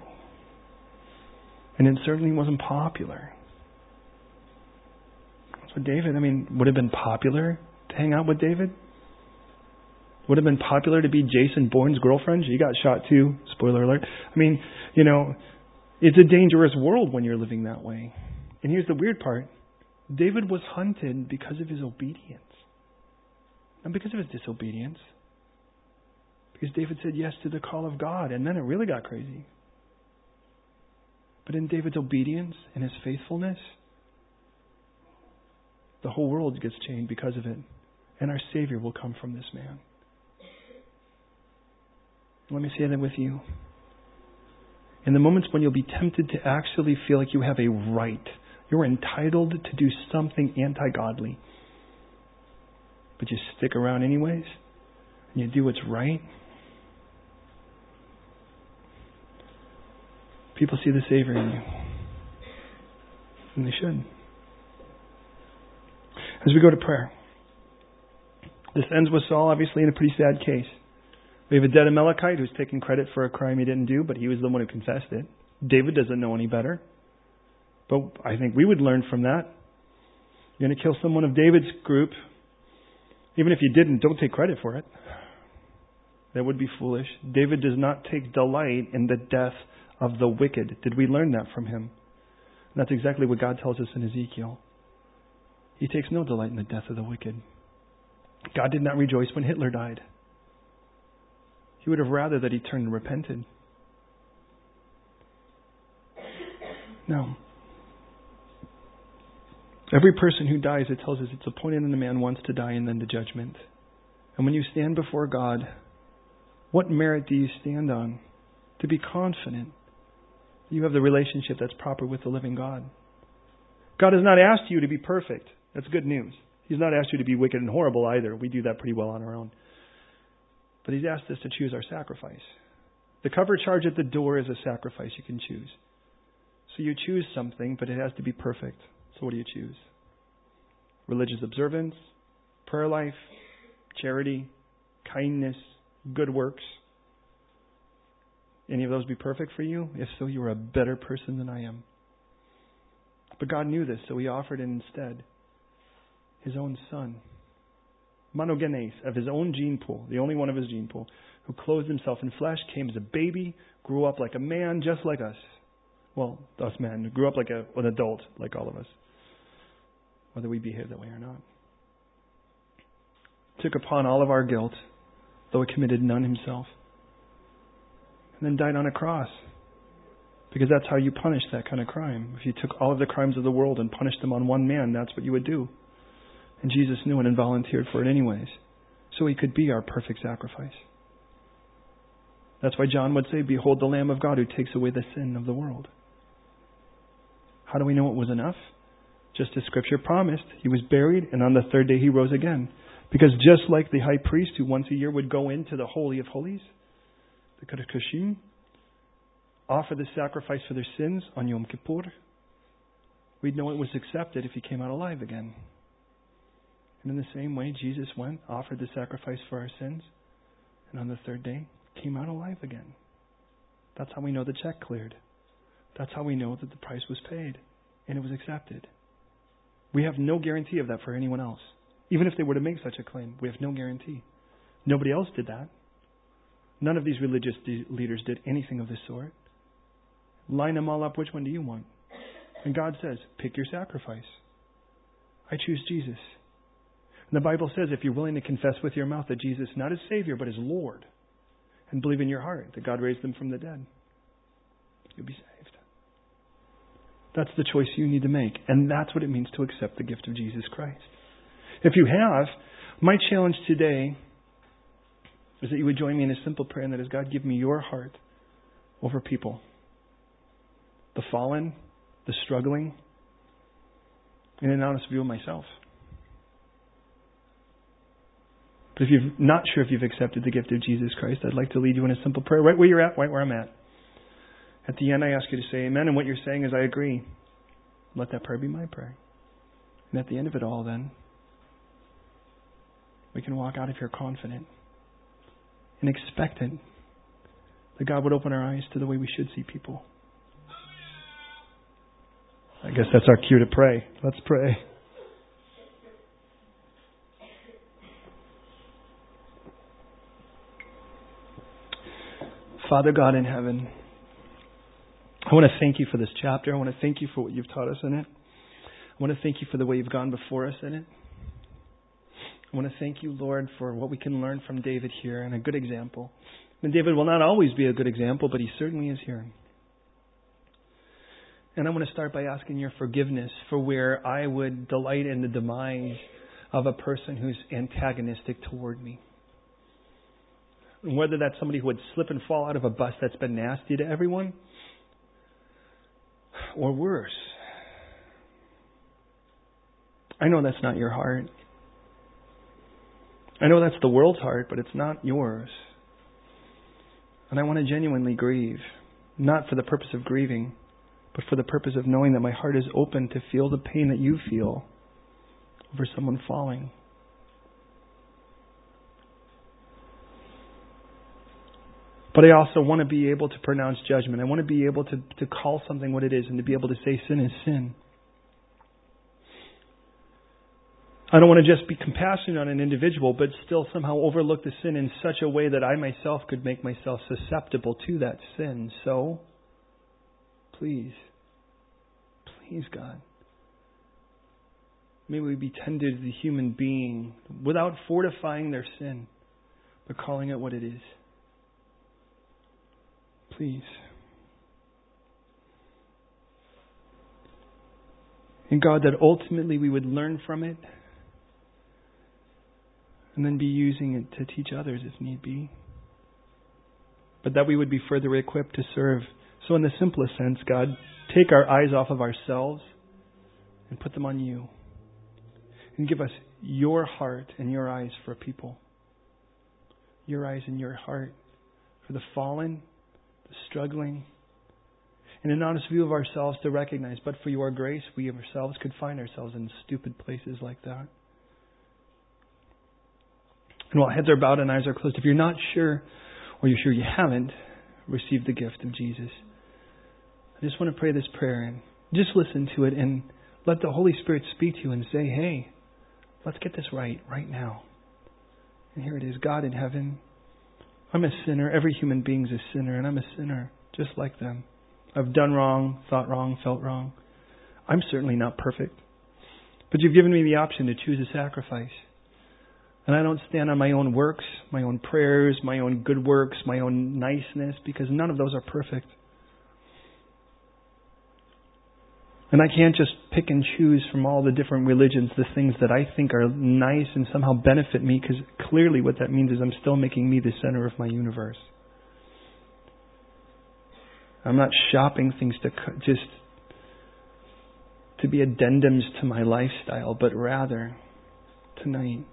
And it certainly wasn't popular. So David, I mean, would have been popular to hang out with David? Would have been popular to be Jason Bourne's girlfriend? She got shot too. Spoiler alert. I mean, you know, it's a dangerous world when you're living that way. And here's the weird part David was hunted because of his obedience. Not because of his disobedience. Because David said yes to the call of God, and then it really got crazy. But in David's obedience and his faithfulness, the whole world gets changed because of it. And our Savior will come from this man. Let me say that with you. In the moments when you'll be tempted to actually feel like you have a right, you're entitled to do something anti godly, but you stick around anyways, and you do what's right, people see the Savior in you. And they should. As we go to prayer, this ends with Saul, obviously, in a pretty sad case. We have a dead Amalekite who's taking credit for a crime he didn't do, but he was the one who confessed it. David doesn't know any better. But I think we would learn from that. You're going to kill someone of David's group. Even if you didn't, don't take credit for it. That would be foolish. David does not take delight in the death of the wicked. Did we learn that from him? And that's exactly what God tells us in Ezekiel. He takes no delight in the death of the wicked. God did not rejoice when Hitler died. He would have rather that he turned and repented. No. Every person who dies, it tells us it's appointed in the man once to die and then the judgment. And when you stand before God, what merit do you stand on? To be confident you have the relationship that's proper with the living God. God has not asked you to be perfect. That's good news. He's not asked you to be wicked and horrible either. We do that pretty well on our own. But He's asked us to choose our sacrifice. The cover charge at the door is a sacrifice you can choose. So you choose something, but it has to be perfect. So what do you choose? Religious observance, prayer life, charity, kindness, good works. Any of those be perfect for you? If so, you are a better person than I am. But God knew this, so He offered instead His own Son monogenes, of his own gene pool, the only one of his gene pool, who clothed himself in flesh, came as a baby, grew up like a man just like us. Well, us men, grew up like a, an adult like all of us, whether we behave that way or not. Took upon all of our guilt, though he committed none himself, and then died on a cross. Because that's how you punish that kind of crime. If you took all of the crimes of the world and punished them on one man, that's what you would do. And Jesus knew it and volunteered for it anyways. So he could be our perfect sacrifice. That's why John would say, Behold the Lamb of God who takes away the sin of the world. How do we know it was enough? Just as Scripture promised, he was buried, and on the third day he rose again. Because just like the high priest who once a year would go into the Holy of Holies, the Kaddish offer the sacrifice for their sins on Yom Kippur, we'd know it was accepted if he came out alive again. And in the same way, Jesus went, offered the sacrifice for our sins, and on the third day came out alive again. That's how we know the check cleared. That's how we know that the price was paid and it was accepted. We have no guarantee of that for anyone else. Even if they were to make such a claim, we have no guarantee. Nobody else did that. None of these religious de- leaders did anything of this sort. Line them all up. Which one do you want? And God says, pick your sacrifice. I choose Jesus. And the Bible says if you're willing to confess with your mouth that Jesus is not as Savior but as Lord, and believe in your heart that God raised them from the dead, you'll be saved. That's the choice you need to make. And that's what it means to accept the gift of Jesus Christ. If you have, my challenge today is that you would join me in a simple prayer and that is God, give me your heart over people. The fallen, the struggling, and an honest view of myself. But if you're not sure if you've accepted the gift of Jesus Christ, I'd like to lead you in a simple prayer right where you're at, right where I'm at. At the end, I ask you to say amen, and what you're saying is, I agree. Let that prayer be my prayer. And at the end of it all, then, we can walk out of here confident and expectant that God would open our eyes to the way we should see people. I guess that's our cue to pray. Let's pray. Father God in heaven, I want to thank you for this chapter. I want to thank you for what you've taught us in it. I want to thank you for the way you've gone before us in it. I want to thank you, Lord, for what we can learn from David here and a good example. And David will not always be a good example, but he certainly is here. And I want to start by asking your forgiveness for where I would delight in the demise of a person who's antagonistic toward me. And whether that's somebody who would slip and fall out of a bus that's been nasty to everyone, or worse. I know that's not your heart. I know that's the world's heart, but it's not yours. And I want to genuinely grieve, not for the purpose of grieving, but for the purpose of knowing that my heart is open to feel the pain that you feel over someone falling. But I also want to be able to pronounce judgment. I want to be able to, to call something what it is and to be able to say sin is sin. I don't want to just be compassionate on an individual, but still somehow overlook the sin in such a way that I myself could make myself susceptible to that sin. So, please, please, God, may we be tender to the human being without fortifying their sin, but calling it what it is. Please. And God, that ultimately we would learn from it and then be using it to teach others if need be. But that we would be further equipped to serve. So, in the simplest sense, God, take our eyes off of ourselves and put them on you. And give us your heart and your eyes for people. Your eyes and your heart for the fallen, struggling, and an honest view of ourselves to recognize, but for your grace, we ourselves could find ourselves in stupid places like that. And while heads are bowed and eyes are closed, if you're not sure, or you're sure you haven't received the gift of Jesus, I just want to pray this prayer and just listen to it and let the Holy Spirit speak to you and say, hey, let's get this right, right now. And here it is God in heaven. I'm a sinner. Every human being is a sinner, and I'm a sinner just like them. I've done wrong, thought wrong, felt wrong. I'm certainly not perfect. But you've given me the option to choose a sacrifice. And I don't stand on my own works, my own prayers, my own good works, my own niceness, because none of those are perfect. And I can't just pick and choose from all the different religions the things that I think are nice and somehow benefit me, because clearly what that means is I'm still making me the center of my universe. I'm not shopping things to just to be addendums to my lifestyle, but rather tonight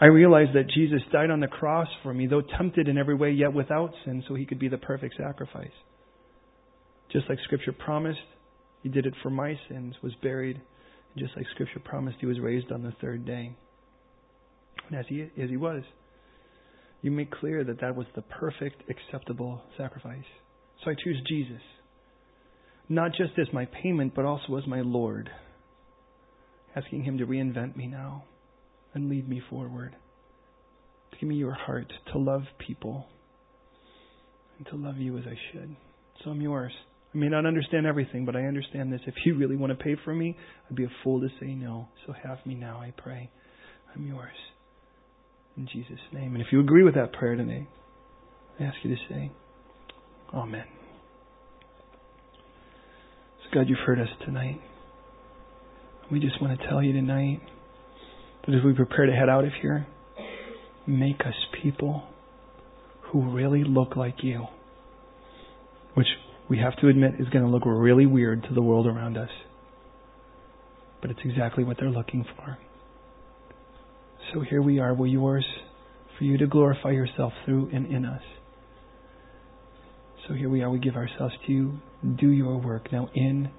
I realize that Jesus died on the cross for me, though tempted in every way, yet without sin, so he could be the perfect sacrifice. Just like Scripture promised, he did it for my sins, was buried, and just like Scripture promised, he was raised on the third day. And as he, as he was, you make clear that that was the perfect, acceptable sacrifice. So I choose Jesus, not just as my payment, but also as my Lord, asking him to reinvent me now and lead me forward. Give me your heart to love people and to love you as I should. So I'm yours. I may not understand everything, but I understand this. If you really want to pay for me, I'd be a fool to say no. So have me now, I pray. I'm yours. In Jesus' name. And if you agree with that prayer today, I ask you to say, Amen. So, God, you've heard us tonight. We just want to tell you tonight that as we prepare to head out of here, make us people who really look like you. Which we have to admit is going to look really weird to the world around us. But it's exactly what they're looking for. So here we are. We're yours for you to glorify yourself through and in us. So here we are. We give ourselves to you. Do your work now in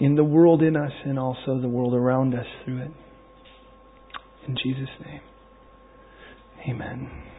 in the world in us and also the world around us through it. In Jesus' name. Amen.